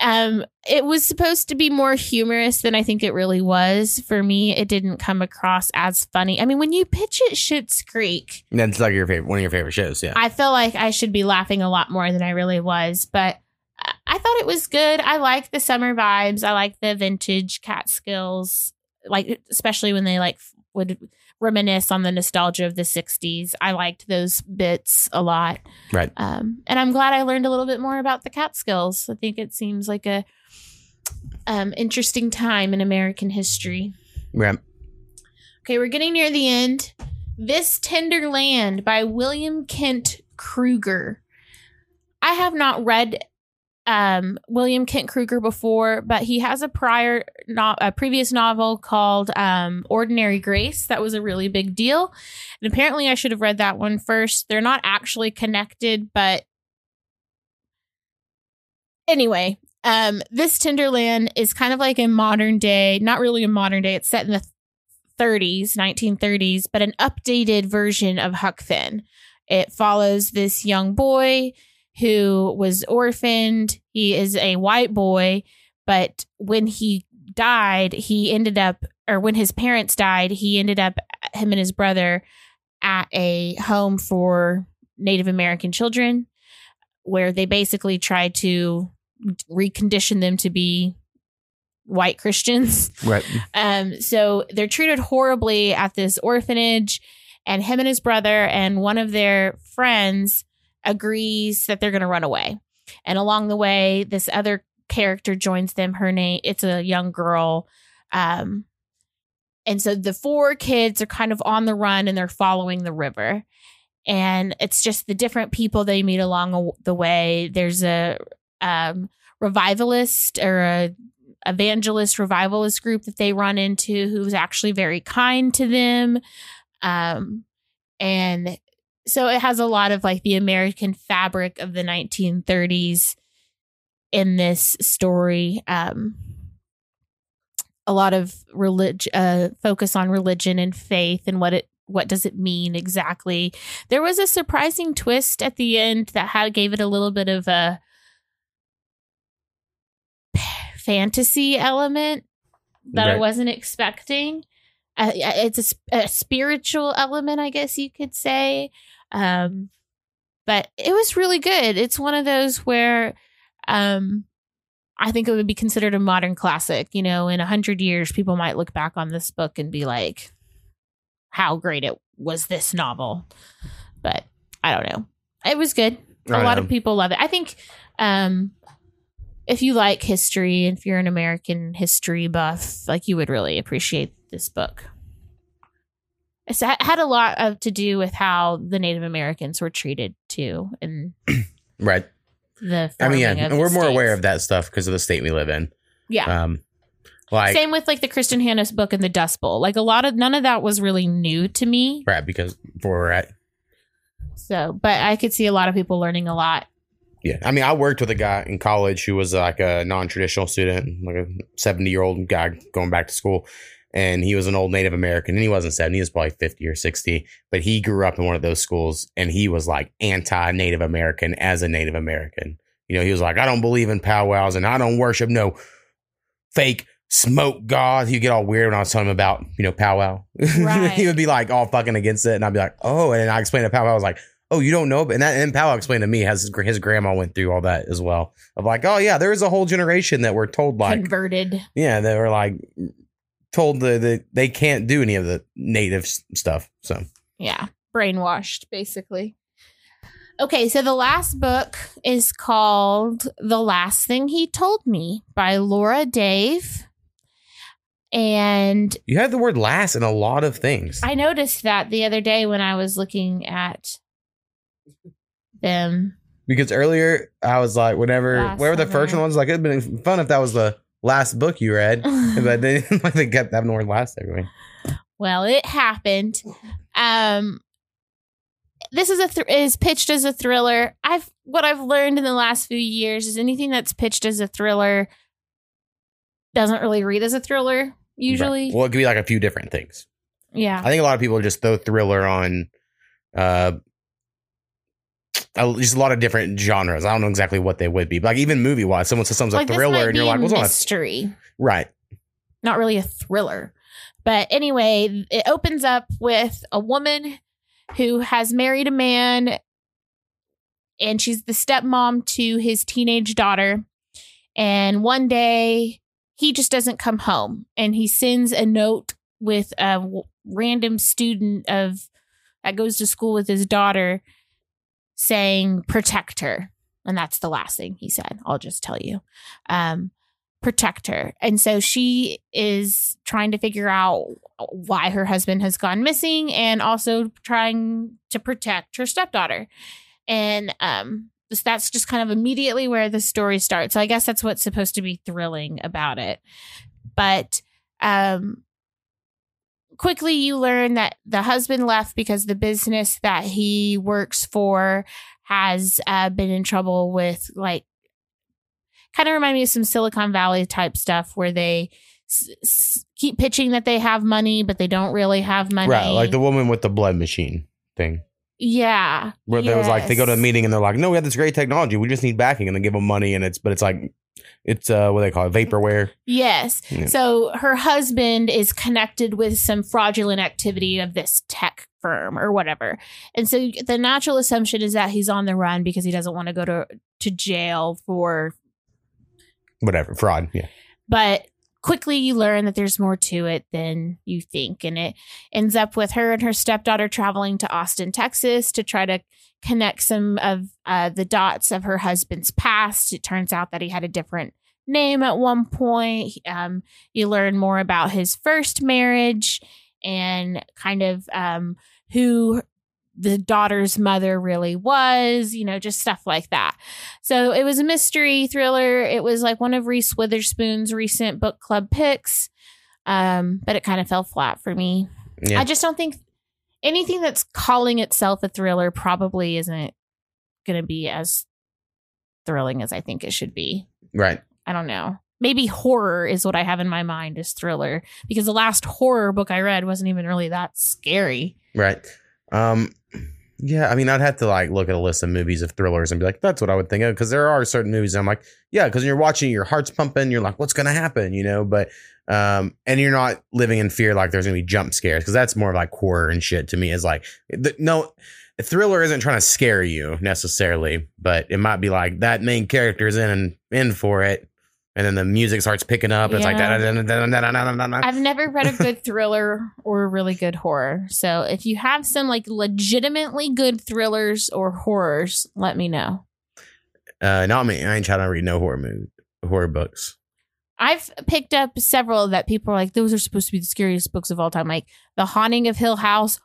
Speaker 3: um it was supposed to be more humorous than i think it really was for me it didn't come across as funny i mean when you pitch it Schitt's Creek
Speaker 1: That's like your favorite, one of your favorite shows. Yeah.
Speaker 3: I feel like I should be laughing a lot more than I really was, but I- I thought it was good. I like the summer vibes. I like the vintage Catskills, like especially when they like would reminisce on the nostalgia of the '60s. I liked those bits a lot,
Speaker 1: Right.
Speaker 3: um, and I'm glad I learned a little bit more about the Catskills. I think it seems like a um, interesting time in American history.
Speaker 1: Right.
Speaker 3: Okay, we're getting near the end. This Tender Land by William Kent Krueger. I have not read um, William Kent Krueger before, but he has a prior, not a previous novel called um, Ordinary Grace. That was a really big deal, and apparently I should have read that one first. They're not actually connected, but anyway, um, this Tender Land is kind of like a modern day, not really a modern day. It's set in the 30s, 1930s, but an updated version of Huck Finn. It follows this young boy who was orphaned. He is a white boy, but when he died, he ended up, or when his parents died, he ended up, him and his brother, at a home for Native American children where they basically tried to recondition them to be white Christians.
Speaker 1: Right.
Speaker 3: Um, so they're treated horribly at this orphanage, and him and his brother and one of their friends agrees that they're going to run away. And along the way, this other character joins them. Her name, it's a young girl. Um, and so the four kids are kind of on the run and they're following the river. And it's just the different people they meet along the way. There's a um, revivalist or a evangelist revivalist group that they run into who's actually very kind to them. Um, and so it has a lot of like the American fabric of the 1930s in this story. Um, a lot of religion, uh, focus on religion and faith and what it what does it mean exactly. There was a surprising twist at the end that had gave it a little bit of a fantasy element that I wasn't expecting. Uh, it's a, a spiritual element, I guess you could say. Um, but it was really good. It's one of those where um, I think it would be considered a modern classic. You know, in a hundred years, people might look back on this book and be like, "How great it was this novel!" But I don't know. It was good. A
Speaker 1: I
Speaker 3: lot
Speaker 1: know.
Speaker 3: of people love it. I think um, if you like history, and if you're an American history buff, like you would really appreciate this book. It's it had a lot of to do with how the Native Americans were treated too, and
Speaker 1: Right.
Speaker 3: the.
Speaker 1: I mean, yeah, we're more aware of that stuff because of the state we live in.
Speaker 3: Yeah.
Speaker 1: Um, like
Speaker 3: Same with like the Kristin Hannah's book and the Dust Bowl. Like a lot of none of that was really new to me.
Speaker 1: right because where we're at.
Speaker 3: So, but I could see a lot of people learning a lot.
Speaker 1: Yeah, I mean, I worked with a guy in college who was like a non-traditional student, like a seventy-year-old guy going back to school, and he was an old Native American, and he wasn't seventy; he was probably fifty or sixty. But he grew up in one of those schools, and he was like anti-Native American as a Native American. You know, he was like, "I don't believe in powwows, and I don't worship no fake smoke god." He'd get all weird when I was telling him about you know powwow.
Speaker 3: Right.
Speaker 1: he would be like all fucking against it, and I'd be like, "Oh," and I explained to powwow. I was like. Oh, you don't know, but and that and Powell explained to me has his, his grandma went through all that as well. Of like, oh yeah, there is a whole generation that were told like,
Speaker 3: Converted.
Speaker 1: yeah, they were like told the, the they can't do any of the native stuff. So
Speaker 3: Yeah. Brainwashed, basically. Okay, so the last book is called The Last Thing He Told Me by Laura Dave. And
Speaker 1: you have the word "last" in a lot of things.
Speaker 3: I noticed that the other day when I was looking at them.
Speaker 1: because earlier I was like, whenever
Speaker 3: Last
Speaker 1: whatever the first one was, like it'd been fun if that was the last book you read, but they like they kept having the word "last" everywhere.
Speaker 3: Well, it happened. Um, this is a thr is pitched as a thriller. I've what I've learned in the last few years is anything that's pitched as a thriller doesn't really read as a thriller usually.
Speaker 1: Right. Well, it could be like a few different things.
Speaker 3: Yeah,
Speaker 1: I think a lot of people just throw thriller on uh a- just a lot of different genres. I don't know exactly what they would be. But like even movie wise, someone says something's a
Speaker 3: like this
Speaker 1: thriller and you're like, what's on a
Speaker 3: mystery?
Speaker 1: right.
Speaker 3: Not really a thriller, but anyway, it opens up with a woman who has married a man, and she's the stepmom to his teenage daughter. And one day, he just doesn't come home, and he sends a note with a w- random student of that goes to school with his daughter, saying "protect her," and that's the last thing he said. I'll just tell you. Um, protect her. And so she is trying to figure out why her husband has gone missing and also trying to protect her stepdaughter. And um this- that's just kind of immediately where the story starts. So I guess that's what's supposed to be thrilling about it. But um quickly you learn that the husband left because the business that he works for has uh, been in trouble with like kind of remind me of some Silicon Valley type stuff where they s- s- keep pitching that they have money, but they don't really have money.
Speaker 1: Right. Like the woman with the blood machine thing.
Speaker 3: yeah,
Speaker 1: Where there was like they go to a meeting and they're like, No, we have this great technology. We just need backing and they give them money and it's but it's like it's uh what they call it, vaporware.
Speaker 3: Yes.
Speaker 1: Yeah.
Speaker 3: So her husband is connected with some fraudulent activity of this tech firm or whatever. And so the natural assumption is that he's on the run because he doesn't want to go to to jail for
Speaker 1: Whatever. Fraud. Yeah.
Speaker 3: but quickly you learn that there's more to it than you think and it ends up with her and her stepdaughter traveling to austin texas to try to connect some of uh, the dots of her husband's past it turns out that he had a different name at one point. Um, you learn more about his first marriage and kind of um, who the daughter's mother really was, you know, just stuff like that. So it was a mystery thriller. It was like one of Reese Witherspoon's recent book club picks, um, but it kind of fell flat for me.
Speaker 1: Yeah.
Speaker 3: I just don't think anything that's calling itself a thriller probably isn't going to be as thrilling as I think it should be.
Speaker 1: right.
Speaker 3: I don't know. Maybe horror is what I have in my mind as thriller because the last horror book I read wasn't even really that scary.
Speaker 1: Right. Um yeah, I mean I'd have to like look at a list of movies of thrillers and be like, that's what I would think of. Because there are certain movies I'm like, yeah, because you're watching, your heart's pumping, you're like, what's gonna happen? You know, but um, and you're not living in fear like there's gonna be jump scares because that's more like horror and shit to me. Is like the, no thriller isn't trying to scare you necessarily, but it might be like that main character's in and in for it. And then the music starts picking up. It's
Speaker 3: yeah.
Speaker 1: like
Speaker 3: I've never read a good thriller or a really good horror. So if you have some like legitimately good thrillers or horrors, let me know.
Speaker 1: Uh, not me. I ain't trying to read no horror movie, horror books.
Speaker 3: I've picked up several that people are like, those are supposed to be the scariest books of all time. Like The Haunting of Hill House,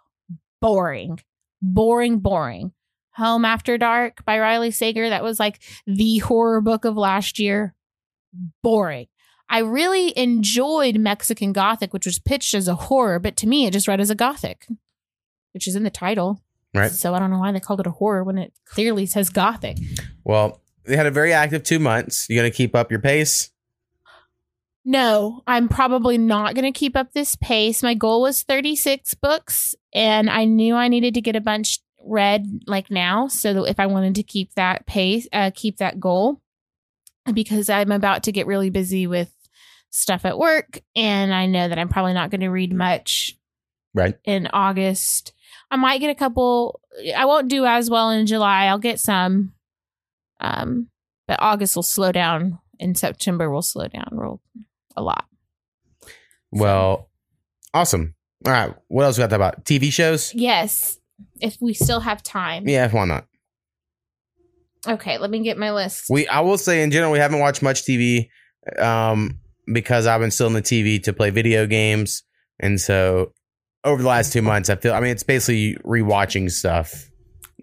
Speaker 3: boring, boring, boring. Home After Dark by Riley Sager, that was like the horror book of last year, boring. I really enjoyed Mexican Gothic, which was pitched as a horror, but to me, it just read as a Gothic, which is in the title.
Speaker 1: Right.
Speaker 3: So I don't know why they called it a horror when it clearly says Gothic.
Speaker 1: Well, they had a very active two months. You gonna keep up your pace?
Speaker 3: No, I'm probably not going to keep up this pace. My goal was 36 books, and I knew I needed to get a bunch read like now, so that if I wanted to keep that pace, uh, keep that goal, because I'm about to get really busy with stuff at work, and I know that I'm probably not going to read much
Speaker 1: Right.
Speaker 3: in August. I might get a couple. I won't do as well in July. I'll get some, um, but August will slow down, and September will slow down real a lot.
Speaker 1: Well, awesome. All right. What else we got to talk about? TV shows?
Speaker 3: Yes, if we still have time.
Speaker 1: Yeah, why not?
Speaker 3: Okay, let me get my list.
Speaker 1: We I will say in general we haven't watched much TV um because I've been still in the TV to play video games. And so over the last two months I feel I mean it's basically rewatching stuff.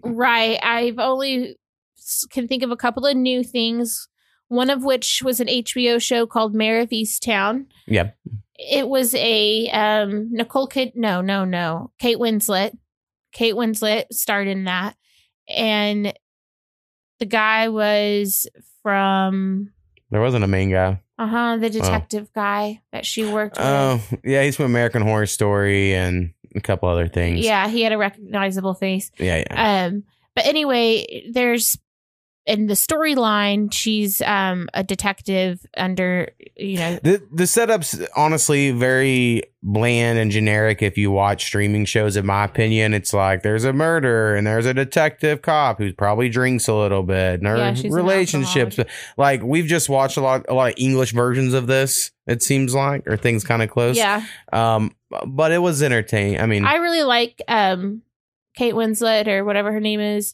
Speaker 3: Right. I've only can think of a couple of new things. One of which was an HBO show called Mare of Easttown.
Speaker 1: Yeah.
Speaker 3: It was a um Nicole Kid no, no, no. Kate Winslet. Kate Winslet starred in that. And the guy was from
Speaker 1: There wasn't a main guy.
Speaker 3: uh-huh, the detective guy that she worked with.
Speaker 1: Oh, yeah, he's from American Horror Story and a couple other things.
Speaker 3: Yeah, he had a recognizable face.
Speaker 1: Yeah, yeah.
Speaker 3: Um, but anyway, there's in the storyline, she's um a detective under you know
Speaker 1: The the setup's honestly very bland and generic if you watch streaming shows in my opinion. It's like there's a murder and there's a detective cop who probably drinks a little bit and
Speaker 3: Yeah,
Speaker 1: relationships. Like we've just watched a lot a lot of English versions of this, it seems like, or things kind of close.
Speaker 3: yeah.
Speaker 1: Um but it was entertaining. I mean
Speaker 3: I
Speaker 1: I,
Speaker 3: really like um Kate Winslet or whatever her name is.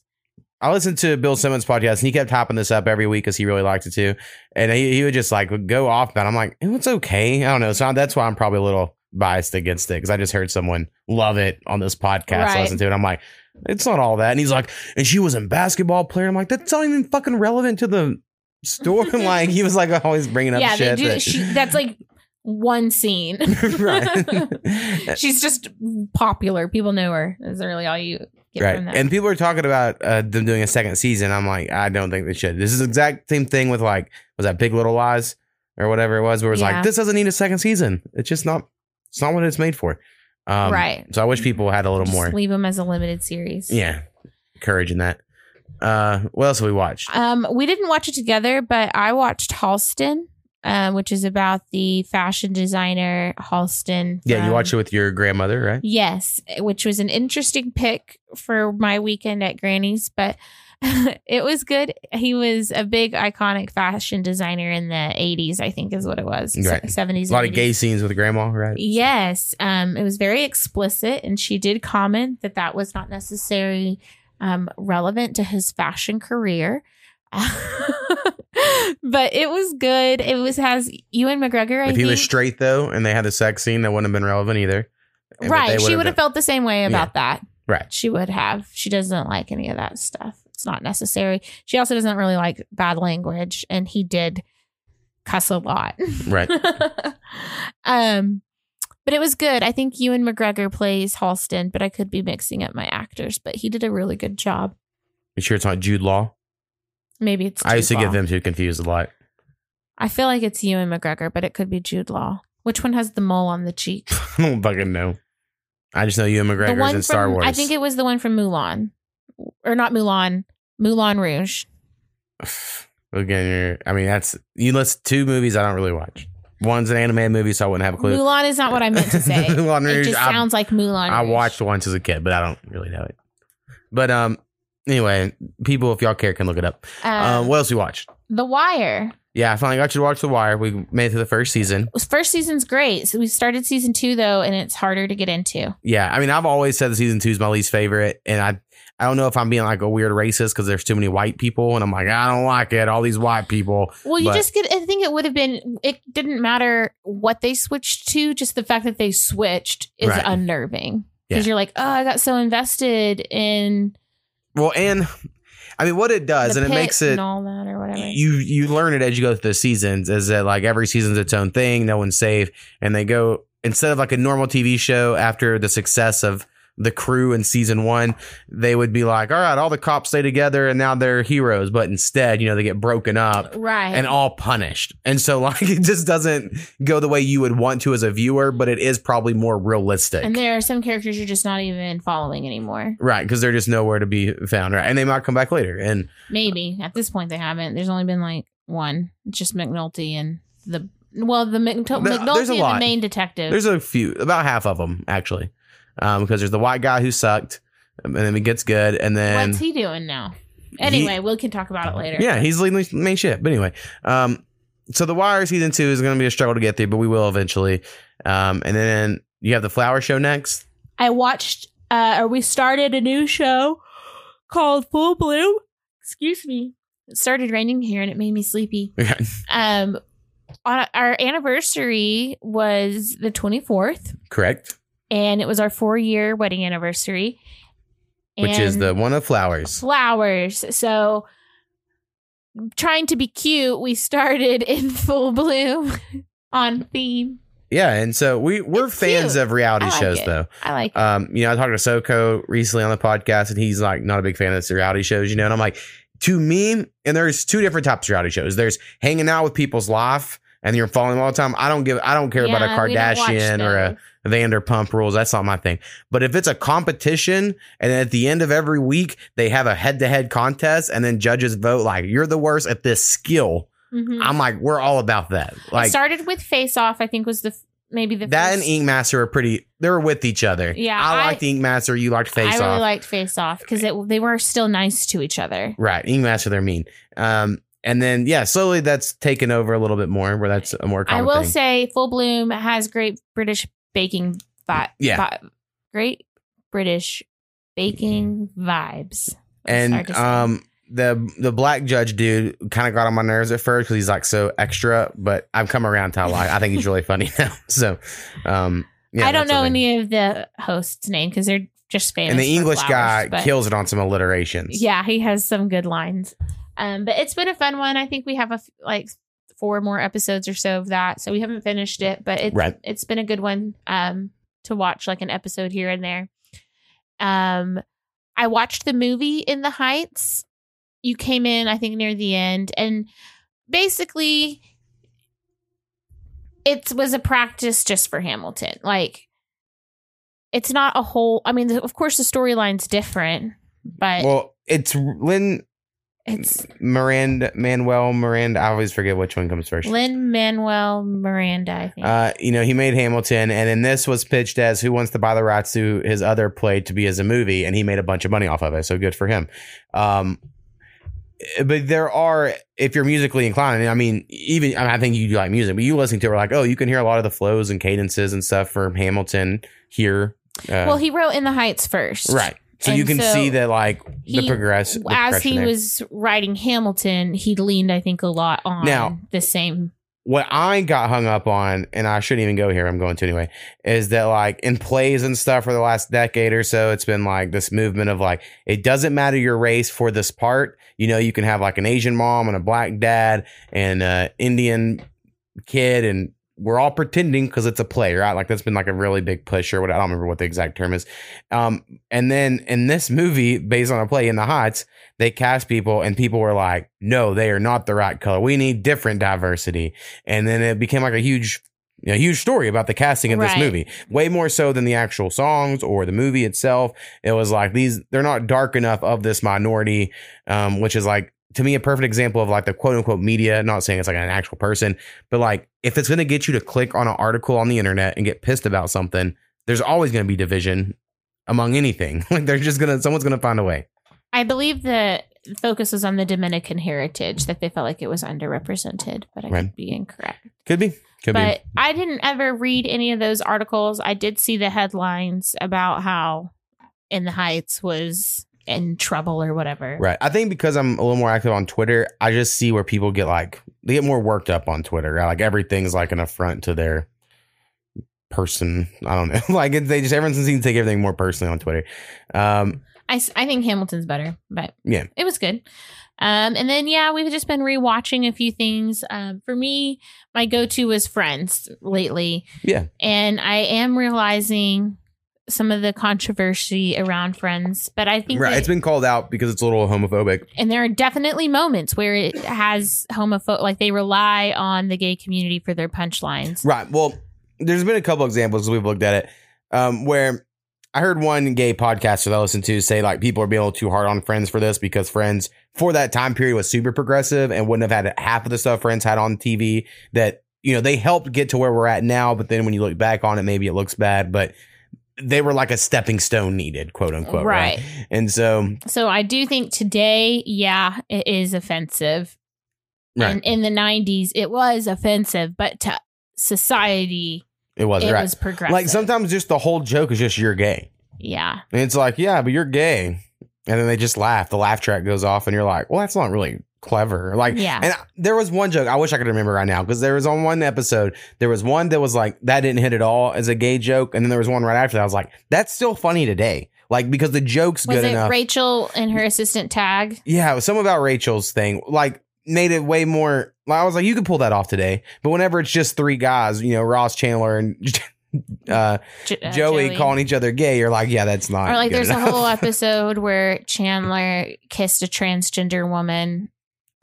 Speaker 1: Listened to Bill Simmons podcast and he kept hopping this up every week because he really liked it too. And he, he would just like go off about it. I'm like, it's okay. I don't know. So that's why I'm probably a little biased against it because I just heard someone love it on this podcast.
Speaker 3: Right.
Speaker 1: Listen to it. I'm like, it's not all that. And he's like, and she was a basketball player. I'm like, that's not even fucking relevant to the story. like he was like always bringing up
Speaker 3: yeah,
Speaker 1: shit. that-
Speaker 3: she, that's like one scene.
Speaker 1: right.
Speaker 3: She's just popular. People know her. Is really all you
Speaker 1: right. And people are talking about uh, them doing a second season. I'm like, I don't think they should. This is the exact same thing with like, was that Big Little Lies or whatever it was, where it's
Speaker 3: Yeah.
Speaker 1: like, this doesn't need a second season. It's just not, it's not what it's made for. Um,
Speaker 3: Right.
Speaker 1: So I wish people had a little
Speaker 3: Just
Speaker 1: more,
Speaker 3: leave them as a limited series.
Speaker 1: yeah, courage in that. Uh, what else have we watched?
Speaker 3: Um, we didn't watch it together, but I watched Halston, um, which is about the fashion designer Halston.
Speaker 1: yeah, you watched it with your grandmother, right?
Speaker 3: Yes, which was an interesting pick for my weekend at Granny's, but it was good. He was a big iconic fashion designer in the 80s, I think is what it was.
Speaker 1: Right.
Speaker 3: 70s.
Speaker 1: A lot
Speaker 3: and
Speaker 1: of gay scenes with grandma, right?
Speaker 3: Yes, um, it was very explicit, and she did comment that that was not necessarily um, relevant to his fashion career. but it was good. It was has Ewan McGregor. I
Speaker 1: if he
Speaker 3: think.
Speaker 1: was straight though, and they had a sex scene, that wouldn't have been relevant either.
Speaker 3: Right. She would have felt the same way about that.
Speaker 1: Right.
Speaker 3: She would have. She doesn't like any of that stuff. It's not necessary. She also doesn't really like bad language, and he did cuss a lot.
Speaker 1: Right.
Speaker 3: um, but it was good. I think Ewan McGregor plays Halston, but I could be mixing up my actors. But he did a really good job.
Speaker 1: You sure it's not Jude Law?
Speaker 3: Maybe it's.
Speaker 1: I used to
Speaker 3: Jude
Speaker 1: get them two confused a lot.
Speaker 3: I feel like it's Ewan McGregor, but it could be Jude Law. Which one has the mole on the cheek?
Speaker 1: I don't fucking know. I just know
Speaker 3: Ewan
Speaker 1: McGregor's in Star Wars.
Speaker 3: I think it was the one from Mulan, or not Mulan, Moulin Rouge.
Speaker 1: Again, you're, I mean, that's you list two movies I don't really watch. One's an animated movie, so I wouldn't have a clue.
Speaker 3: Mulan is not what I meant to say.
Speaker 1: Moulin
Speaker 3: it
Speaker 1: Rouge,
Speaker 3: just
Speaker 1: I-
Speaker 3: sounds like Mulan.
Speaker 1: I watched once as a kid, but I don't really know it. But um, anyway, people, if y'all care, can look it up.
Speaker 3: um,
Speaker 1: Um, what else you watched?
Speaker 3: The Wire.
Speaker 1: Yeah, I finally got you to watch The Wire. We made it to the first season.
Speaker 3: First season's great. So we started season two though, and it's harder to get into.
Speaker 1: Yeah, I mean, I've always said the season two is my least favorite, and I I don't know if I'm being like a weird racist because there's too many white people, and I'm like, I don't like it. All these white people.
Speaker 3: Well, you
Speaker 1: But-
Speaker 3: just get. I think it would have been. It didn't matter what they switched to. Just the fact that they switched is
Speaker 1: Right.
Speaker 3: unnerving
Speaker 1: Yeah.
Speaker 3: because you're like, oh, I got so invested in
Speaker 1: Well, and I mean, what it does,
Speaker 3: the
Speaker 1: and it makes it
Speaker 3: all that or whatever.
Speaker 1: you you learn it as you go through the seasons is that like every season's its own thing no one's safe and they go instead of like a normal tv show after the success of the crew in season one they would be like all right all the cops stay together and now they're heroes but instead you know they get broken up
Speaker 3: right.
Speaker 1: and all punished and so like it just doesn't go the way you would want to as a viewer but it is probably more realistic
Speaker 3: and there are some characters you're just not even following anymore.
Speaker 1: right because they're just nowhere to be found right and they might come back later and
Speaker 3: Maybe at this point they haven't. There's only been like one. It's just McNulty and the well, the McNulty,
Speaker 1: McNulty
Speaker 3: and the main detective.
Speaker 1: There's a few, about half of them actually, um, because there's the white guy who sucked, and then he gets good, and then
Speaker 3: What's he doing now? Anyway, we can talk about it later.
Speaker 1: yeah, he's leading the main ship. But anyway, um, so the Wire season two is going to be a struggle to get through, but we will eventually. Um, and then you have the Flower Show next.
Speaker 3: I watched uh or we started a new show called Full Bloom. Excuse me. It started raining here and it made me sleepy. Um on our anniversary was the 24th
Speaker 1: Correct,
Speaker 3: and it was our 4-year wedding anniversary.
Speaker 1: which is the one of flowers.
Speaker 3: flowers. So trying to be cute, we started in full bloom on theme.
Speaker 1: Yeah, and so we we're
Speaker 3: It's
Speaker 1: fans
Speaker 3: cute.
Speaker 1: of reality
Speaker 3: like
Speaker 1: shows
Speaker 3: it.
Speaker 1: though.
Speaker 3: I like it.
Speaker 1: Um, you know, I talked to Soko recently on the podcast, and he's like not a big fan of the reality shows, you know. And I'm like, to me, and there's two different types of reality shows. There's hanging out with people's life, and you're following them all the time. I don't give, I don't care about a
Speaker 3: Yeah, don't watch
Speaker 1: Kardashian or a. Vanderpump Rules. That's not my thing. But if it's a competition, and at the end of every week they have a head-to-head contest, and then judges vote like you're the worst at this skill,
Speaker 3: Mhm.
Speaker 1: I'm like, we're all about that. Like
Speaker 3: it started with Face Off. I think was the maybe the
Speaker 1: that and Ink Master are pretty. They were with each other.
Speaker 3: Yeah,
Speaker 1: I,
Speaker 3: I-
Speaker 1: liked Ink Master. You liked Face Off.
Speaker 3: I really liked Face Off because they were still nice to each other.
Speaker 1: Right. Ink Master, they're mean. Um, and then yeah, slowly that's taken over a little bit more, where that's a more
Speaker 3: I will
Speaker 1: thing.
Speaker 3: say, Full Bloom has great British baking vibe.
Speaker 1: Yeah.
Speaker 3: great British baking vibes.
Speaker 1: And
Speaker 3: hard to say.
Speaker 1: um, the the black judge dude kind of got on my nerves at first because he's like so extra, but I've come around to how I, I think he's really funny now. So, um, yeah,
Speaker 3: I don't know any of the hosts' name because they're just famous.
Speaker 1: And the English
Speaker 3: flowers,
Speaker 1: guy kills it on some alliterations.
Speaker 3: Yeah, he has some good lines. Um, but it's been a fun one. I think we have a f- like four more episodes or so of that, so we haven't finished it, but it's
Speaker 1: Right.
Speaker 3: it's been a good one um to watch, like an episode here and there. Um, I watched the movie In the Heights. You came in, I think, near the end, and basically, it was a practice just for Hamilton. Like, it's not a whole. I mean, of course, the storyline's different, but
Speaker 1: Well, it's Lin
Speaker 3: it's
Speaker 1: Miranda Manuel Miranda. I always forget which one comes first.
Speaker 3: Lin-Manuel Miranda, I think.
Speaker 1: Uh, you know, he made Hamilton, and then this was pitched as who wants to buy the rights to his other play to be as a movie, and he made a bunch of money off of it. So good for him. Um, but there are, if you're musically inclined, I mean, even I, mean, I think you like music, but you listening to it, we're like, oh, you can hear a lot of the flows and cadences and stuff from Hamilton here. Uh,
Speaker 3: well, he wrote In the Heights first.
Speaker 1: right. So you
Speaker 3: And
Speaker 1: can see that like the
Speaker 3: he-
Speaker 1: progress the
Speaker 3: as he
Speaker 1: there.
Speaker 3: was writing Hamilton, he leaned, I think, a lot on
Speaker 1: Now-
Speaker 3: the same.
Speaker 1: what I got hung up on, and I shouldn't even go here, I'm going to anyway, is that like in plays and stuff for the last decade or so, it's been like this movement of like, it doesn't matter your race for this part. You know, you can have like an Asian mom and a black dad and an Indian kid, and we're all pretending because it's a play, right? Like that's been like a really big push or what I don't remember what the exact term is. Um, and then in this movie, based on a play in the Heights, they cast people and people were like, no, they are not the right color. We need different diversity. And then it became like a huge, a huge story about the casting of this movie, way more so than the actual songs or the movie itself. It was like these, they're not dark enough of this minority, um, which is like, to me, a perfect example of like the quote unquote media, not saying it's like an actual person, but like if it's going to get you to click on an article on the internet and get pissed about something, there's always going to be division among anything. Like they're just going to, someone's going to find a way.
Speaker 3: I believe the focus was on the Dominican heritage that they felt like it was underrepresented, but I
Speaker 1: Right.
Speaker 3: could be incorrect.
Speaker 1: Could be. Could be
Speaker 3: but I didn't ever read any of those articles. I did see the headlines about how In the Heights was in trouble or whatever.
Speaker 1: Right. I think because I'm a little more active on Twitter, I just see where people get like, they get more worked up on Twitter. Like everything's like an affront to their person. I don't know. like they just, everyone seems to take everything more personally on Twitter. Um,
Speaker 3: I, I think Hamilton's better, but
Speaker 1: Yeah.
Speaker 3: it was good. Um, and then yeah, we've just been rewatching a few things. Um, for me, my go-to was Friends lately,
Speaker 1: yeah.
Speaker 3: and I am realizing some of the controversy around Friends, but I think
Speaker 1: Right.
Speaker 3: that-
Speaker 1: It's been called out because it's a little homophobic.
Speaker 3: and there are definitely moments where it has homophobe, like they rely on the gay community for their punchlines.
Speaker 1: Right. Well, there's been a couple examples we've looked at it um, where I heard one gay podcaster that I listened to say like people are being a little too hard on Friends for this because Friends for that time period was super progressive and wouldn't have had half of the stuff Friends had on TV that you know they helped get to where we're at now. But then when you look back on it, maybe it looks bad, but they were like a stepping stone needed, quote unquote. Right.
Speaker 3: Right.
Speaker 1: And so,
Speaker 3: So I do think today, yeah, it is offensive.
Speaker 1: right.
Speaker 3: And in the 90s, it was offensive, but to society,
Speaker 1: it was
Speaker 3: it
Speaker 1: right.
Speaker 3: was progressive.
Speaker 1: like sometimes just the whole joke is just you're gay.
Speaker 3: Yeah.
Speaker 1: And it's like, yeah, but you're gay. And then they just laugh. The laugh track goes off, and you're like, well, that's not really clever. Like,
Speaker 3: Yeah.
Speaker 1: And I- there was one joke I wish I could remember right now because there was on one episode, there was one that was like, that didn't hit at all as a gay joke. And then there was one right after that. I was like, that's still funny today. Like, because the joke's
Speaker 3: Was
Speaker 1: good
Speaker 3: it
Speaker 1: enough.
Speaker 3: Rachel and her assistant tag?
Speaker 1: yeah, it was some about Rachel's thing. Like, made it way more. Like, I was like, you could pull that off today. But whenever it's just three guys, you know, Ross Chandler and uh,
Speaker 3: Jo- uh,
Speaker 1: Joey, calling each other gay, you're like, yeah, that's not.
Speaker 3: Or like there's a whole episode where Chandler kissed a transgender woman.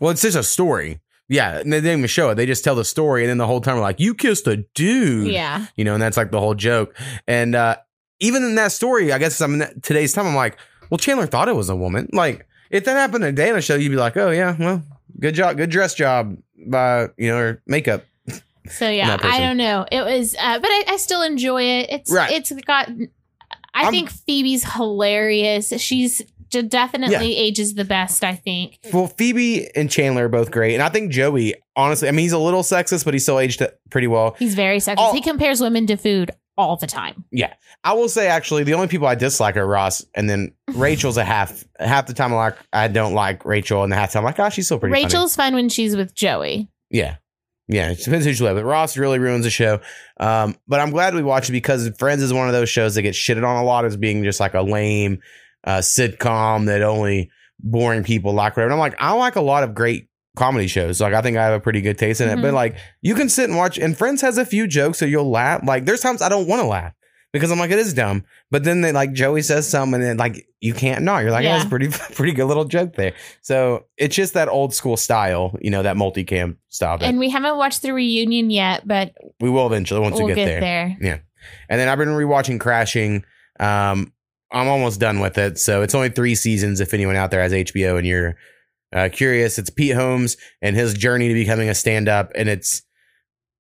Speaker 1: Well, it's just a story. Yeah, and they didn't even show it. They just tell the story, and then the whole time we're like, "You kissed a dude,"
Speaker 3: Yeah.
Speaker 1: you know, and that's like the whole joke. And uh, even in that story, I guess I'm in that- today's time. I'm like, well, Chandler thought it was a woman. Like, if that happened today on a show, you'd be like, oh yeah, well, good job, good dress job by you know, or makeup.
Speaker 3: So yeah. I don't know. It was, uh, but I, I still enjoy it. It's
Speaker 1: Right.
Speaker 3: it's got. I
Speaker 1: I'm-
Speaker 3: think Phoebe's hilarious. She's definitely ages the best. I think.
Speaker 1: Well, Phoebe and Chandler are both great, and I think Joey, honestly, I mean, he's a little sexist, but he still aged pretty well.
Speaker 3: He's very sexist.
Speaker 1: Oh.
Speaker 3: He compares women to food all the time. Yeah.
Speaker 1: I will say, actually, the only people I dislike are Ross, and then Rachel's a half. Half the time, I like I don't like Rachel, and the half time, I'm like, oh, she's still pretty. funny.
Speaker 3: Rachel's fun when she's with Joey.
Speaker 1: Yeah. Yeah, it depends who you love. But Ross really ruins the show. Um, but I'm glad we watched it because Friends is one of those shows that gets shitted on a lot as being just like a lame uh, sitcom that only boring people like. Whatever. And I'm like, I like a lot of great comedy shows. Like, I think I have a pretty good taste in it. But
Speaker 3: Mhm.
Speaker 1: like, you can sit and watch, and Friends has a few jokes so you'll laugh. Like, there's times I don't want to laugh because I'm like, it is dumb. But then they like Joey says something, and then like you can't not. You're like,
Speaker 3: Yeah.
Speaker 1: that's pretty pretty good little joke there. So it's just that old school style, you know, that multicam style. That
Speaker 3: And we haven't watched the reunion yet, but
Speaker 1: we will eventually once
Speaker 3: we'll
Speaker 1: we
Speaker 3: get,
Speaker 1: get, there.
Speaker 3: there.
Speaker 1: And then I've been rewatching Crashing. Um, I'm almost done with it, so it's only three seasons. If anyone out there has HBO and you're uh, curious, it's Pete Holmes and his journey to becoming a stand-up, and it's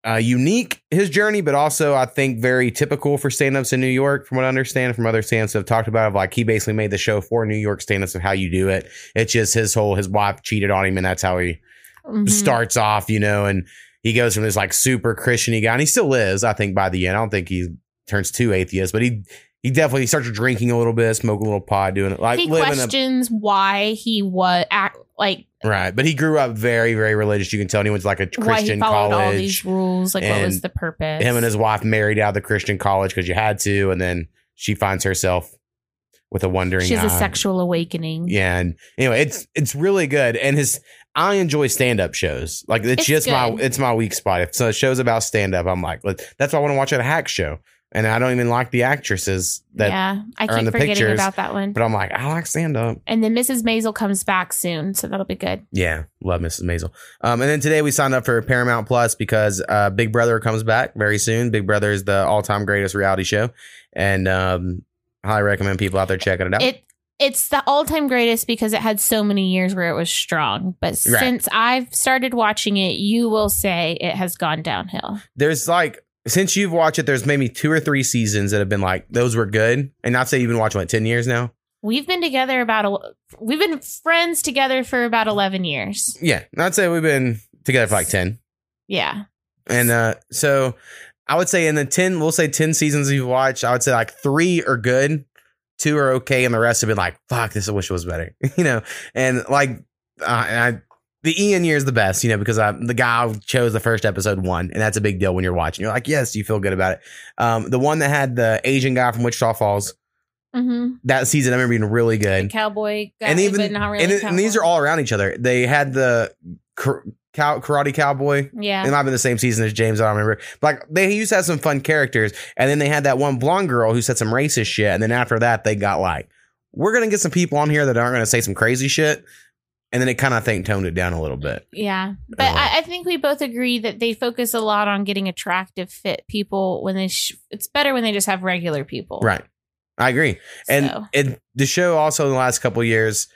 Speaker 1: uh, unique his journey, but also I think very typical for stand-ups in New York, from what I understand from other stand-ups that have talked about. It, like he basically made the show for New York stand-ups of how you do it. It's just his whole his wife cheated on him, and that's how he
Speaker 3: Mhm.
Speaker 1: starts off, you know, and he goes from this like super Christian guy, and he still is, I think, by the end. I don't think he turns too atheist, but he he definitely starts drinking a little bit, smoking a little pot, doing it like
Speaker 3: he questions why he was act like
Speaker 1: right. But he grew up very, very religious. You can tell. And he went to like a
Speaker 3: why he
Speaker 1: Christian
Speaker 3: followed all these rules. Like, what was the purpose?
Speaker 1: Him and his wife married out of the Christian college because you had to, and then she finds herself with a wondering.
Speaker 3: She has a sexual awakening.
Speaker 1: Yeah, and anyway, it's it's really good, and his I enjoy stand up shows. Like it's,
Speaker 3: It's
Speaker 1: just my it's my weak spot. If so, shows about stand up, I'm like, that's why I want to watch a hack show, and I don't even like the actresses that.
Speaker 3: yeah, I
Speaker 1: are in
Speaker 3: keep
Speaker 1: the
Speaker 3: forgetting
Speaker 1: pictures,
Speaker 3: about that one.
Speaker 1: But I'm like, I like stand up.
Speaker 3: And then Mrs. Maisel comes back soon, so that'll be good.
Speaker 1: Yeah, love Mrs. Maisel. Um, and then today we signed up for Paramount Plus because uh, Big Brother comes back very soon. Big Brother is the all time greatest reality show, and um, highly recommend people out there checking it out.
Speaker 3: It it's the all time greatest because it had so many years where it was strong. But
Speaker 1: Right.
Speaker 3: since I've started watching it, you will say it has gone downhill.
Speaker 1: there's like since you've watched it, there's maybe two or three seasons that have been like those were good, and not say you've been watching like ten years now.
Speaker 3: We've been together about a, we've been friends together for about eleven years.
Speaker 1: Yeah, I'd say we've been together for like ten,
Speaker 3: Yeah,
Speaker 1: and uh, so I would say in the ten, we'll say ten seasons you've watched, I would say like three are good, two are okay, and the rest have been like, fuck, this I wish it was better, you know, and like, uh, I. The Ian year is the best, you know, because I, the guy who chose the first episode won, and that's a big deal when you're watching. You're like, yes, you feel good about it. Um, the one that had the Asian guy from Wichita Falls,
Speaker 3: mm-hmm.
Speaker 1: that season I remember being really good.
Speaker 3: cowboy, guy,
Speaker 1: and even
Speaker 3: but not really
Speaker 1: and, it- and these are all around each other. They had the cow, karate cowboy.
Speaker 3: yeah.
Speaker 1: It might have been the same season as James. I don't remember. But like they used to have some fun characters, and then they had that one blonde girl who said some racist shit, and then after that they got like, we're gonna get some people on here that aren't gonna say some crazy shit, and then it kind of I think toned it down a little bit.
Speaker 3: Yeah, but
Speaker 1: Uh,
Speaker 3: I, I think we both agree that they focus a lot on getting attractive, fit people. When they, sh- it's better when they just have regular people,
Speaker 1: Right. I agree. And
Speaker 3: So-
Speaker 1: it, the show also in the last couple of years,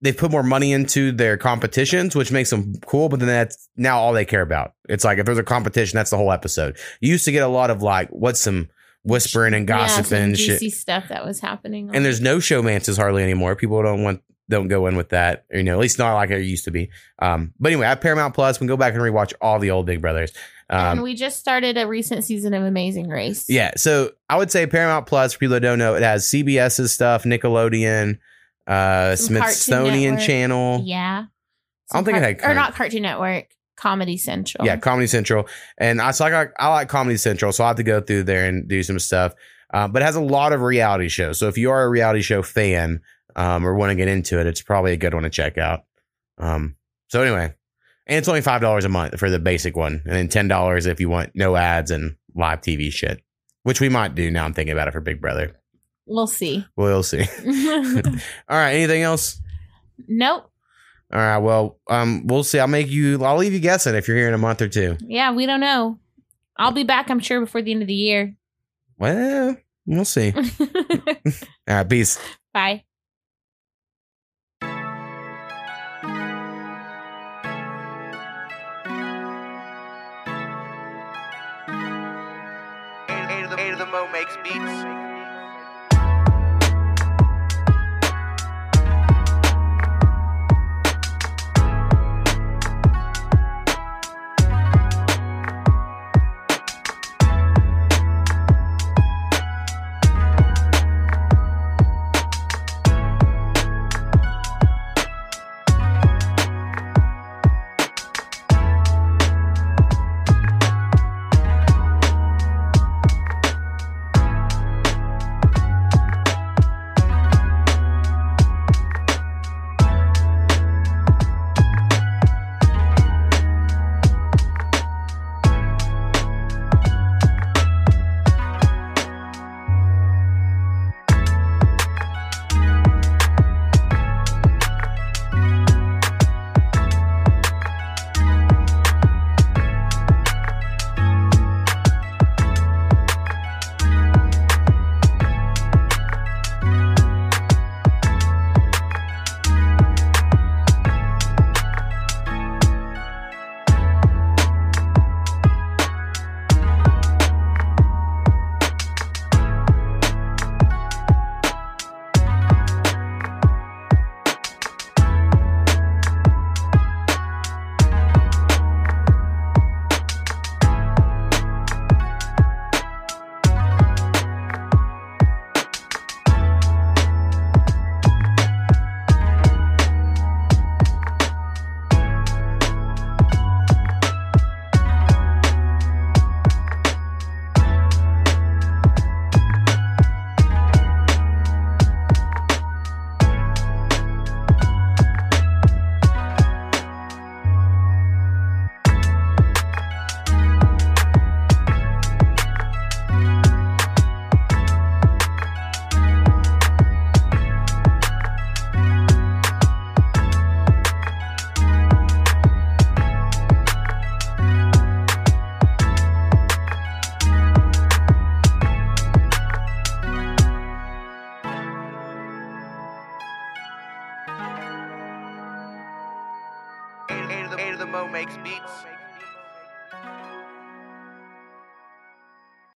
Speaker 1: they've put more money into their competitions, which makes them cool. But then that's now all they care about. It's like if there's a competition, that's the whole episode. You used to get a lot of like, what's some whispering and
Speaker 3: Yeah,
Speaker 1: gossiping
Speaker 3: juicy
Speaker 1: shit.
Speaker 3: stuff that was happening.
Speaker 1: And there's no showmances hardly anymore. People don't want don't go in with that. You know, at least not like it used to be. Um, but anyway, I have Paramount Plus. We can go back and rewatch all the old Big Brothers. Um,
Speaker 3: and we just started a recent season of Amazing Race.
Speaker 1: Yeah, so I would say Paramount Plus for people that don't know, it has CBS's stuff, Nickelodeon, uh,
Speaker 3: Some
Speaker 1: Smithsonian Channel,
Speaker 3: yeah.
Speaker 1: I don't think it had
Speaker 3: or not Cartoon Network, Comedy Central.
Speaker 1: yeah, Comedy Central, and I so I, like I like Comedy Central, so I have to go through there and do some stuff. Uh, but it has a lot of reality shows, so if you are a reality show fan um, or want to get into it, it's probably a good one to check out. Um, so anyway, and it's only five dollars a month for the basic one, and then ten dollars if you want no ads and live TV shit, which we might do now. I'm thinking about it for Big Brother.
Speaker 3: We'll see.
Speaker 1: We'll see. All right. Anything else?
Speaker 3: nope.
Speaker 1: All right. Well, um, we'll see. I'll make you. I'll leave you guessing if you're here in a month or two.
Speaker 3: Yeah, we don't know. I'll be back, I'm sure, before the end of the year.
Speaker 1: Well, we'll see. All right. Peace.
Speaker 3: Bye.
Speaker 1: Makes beats.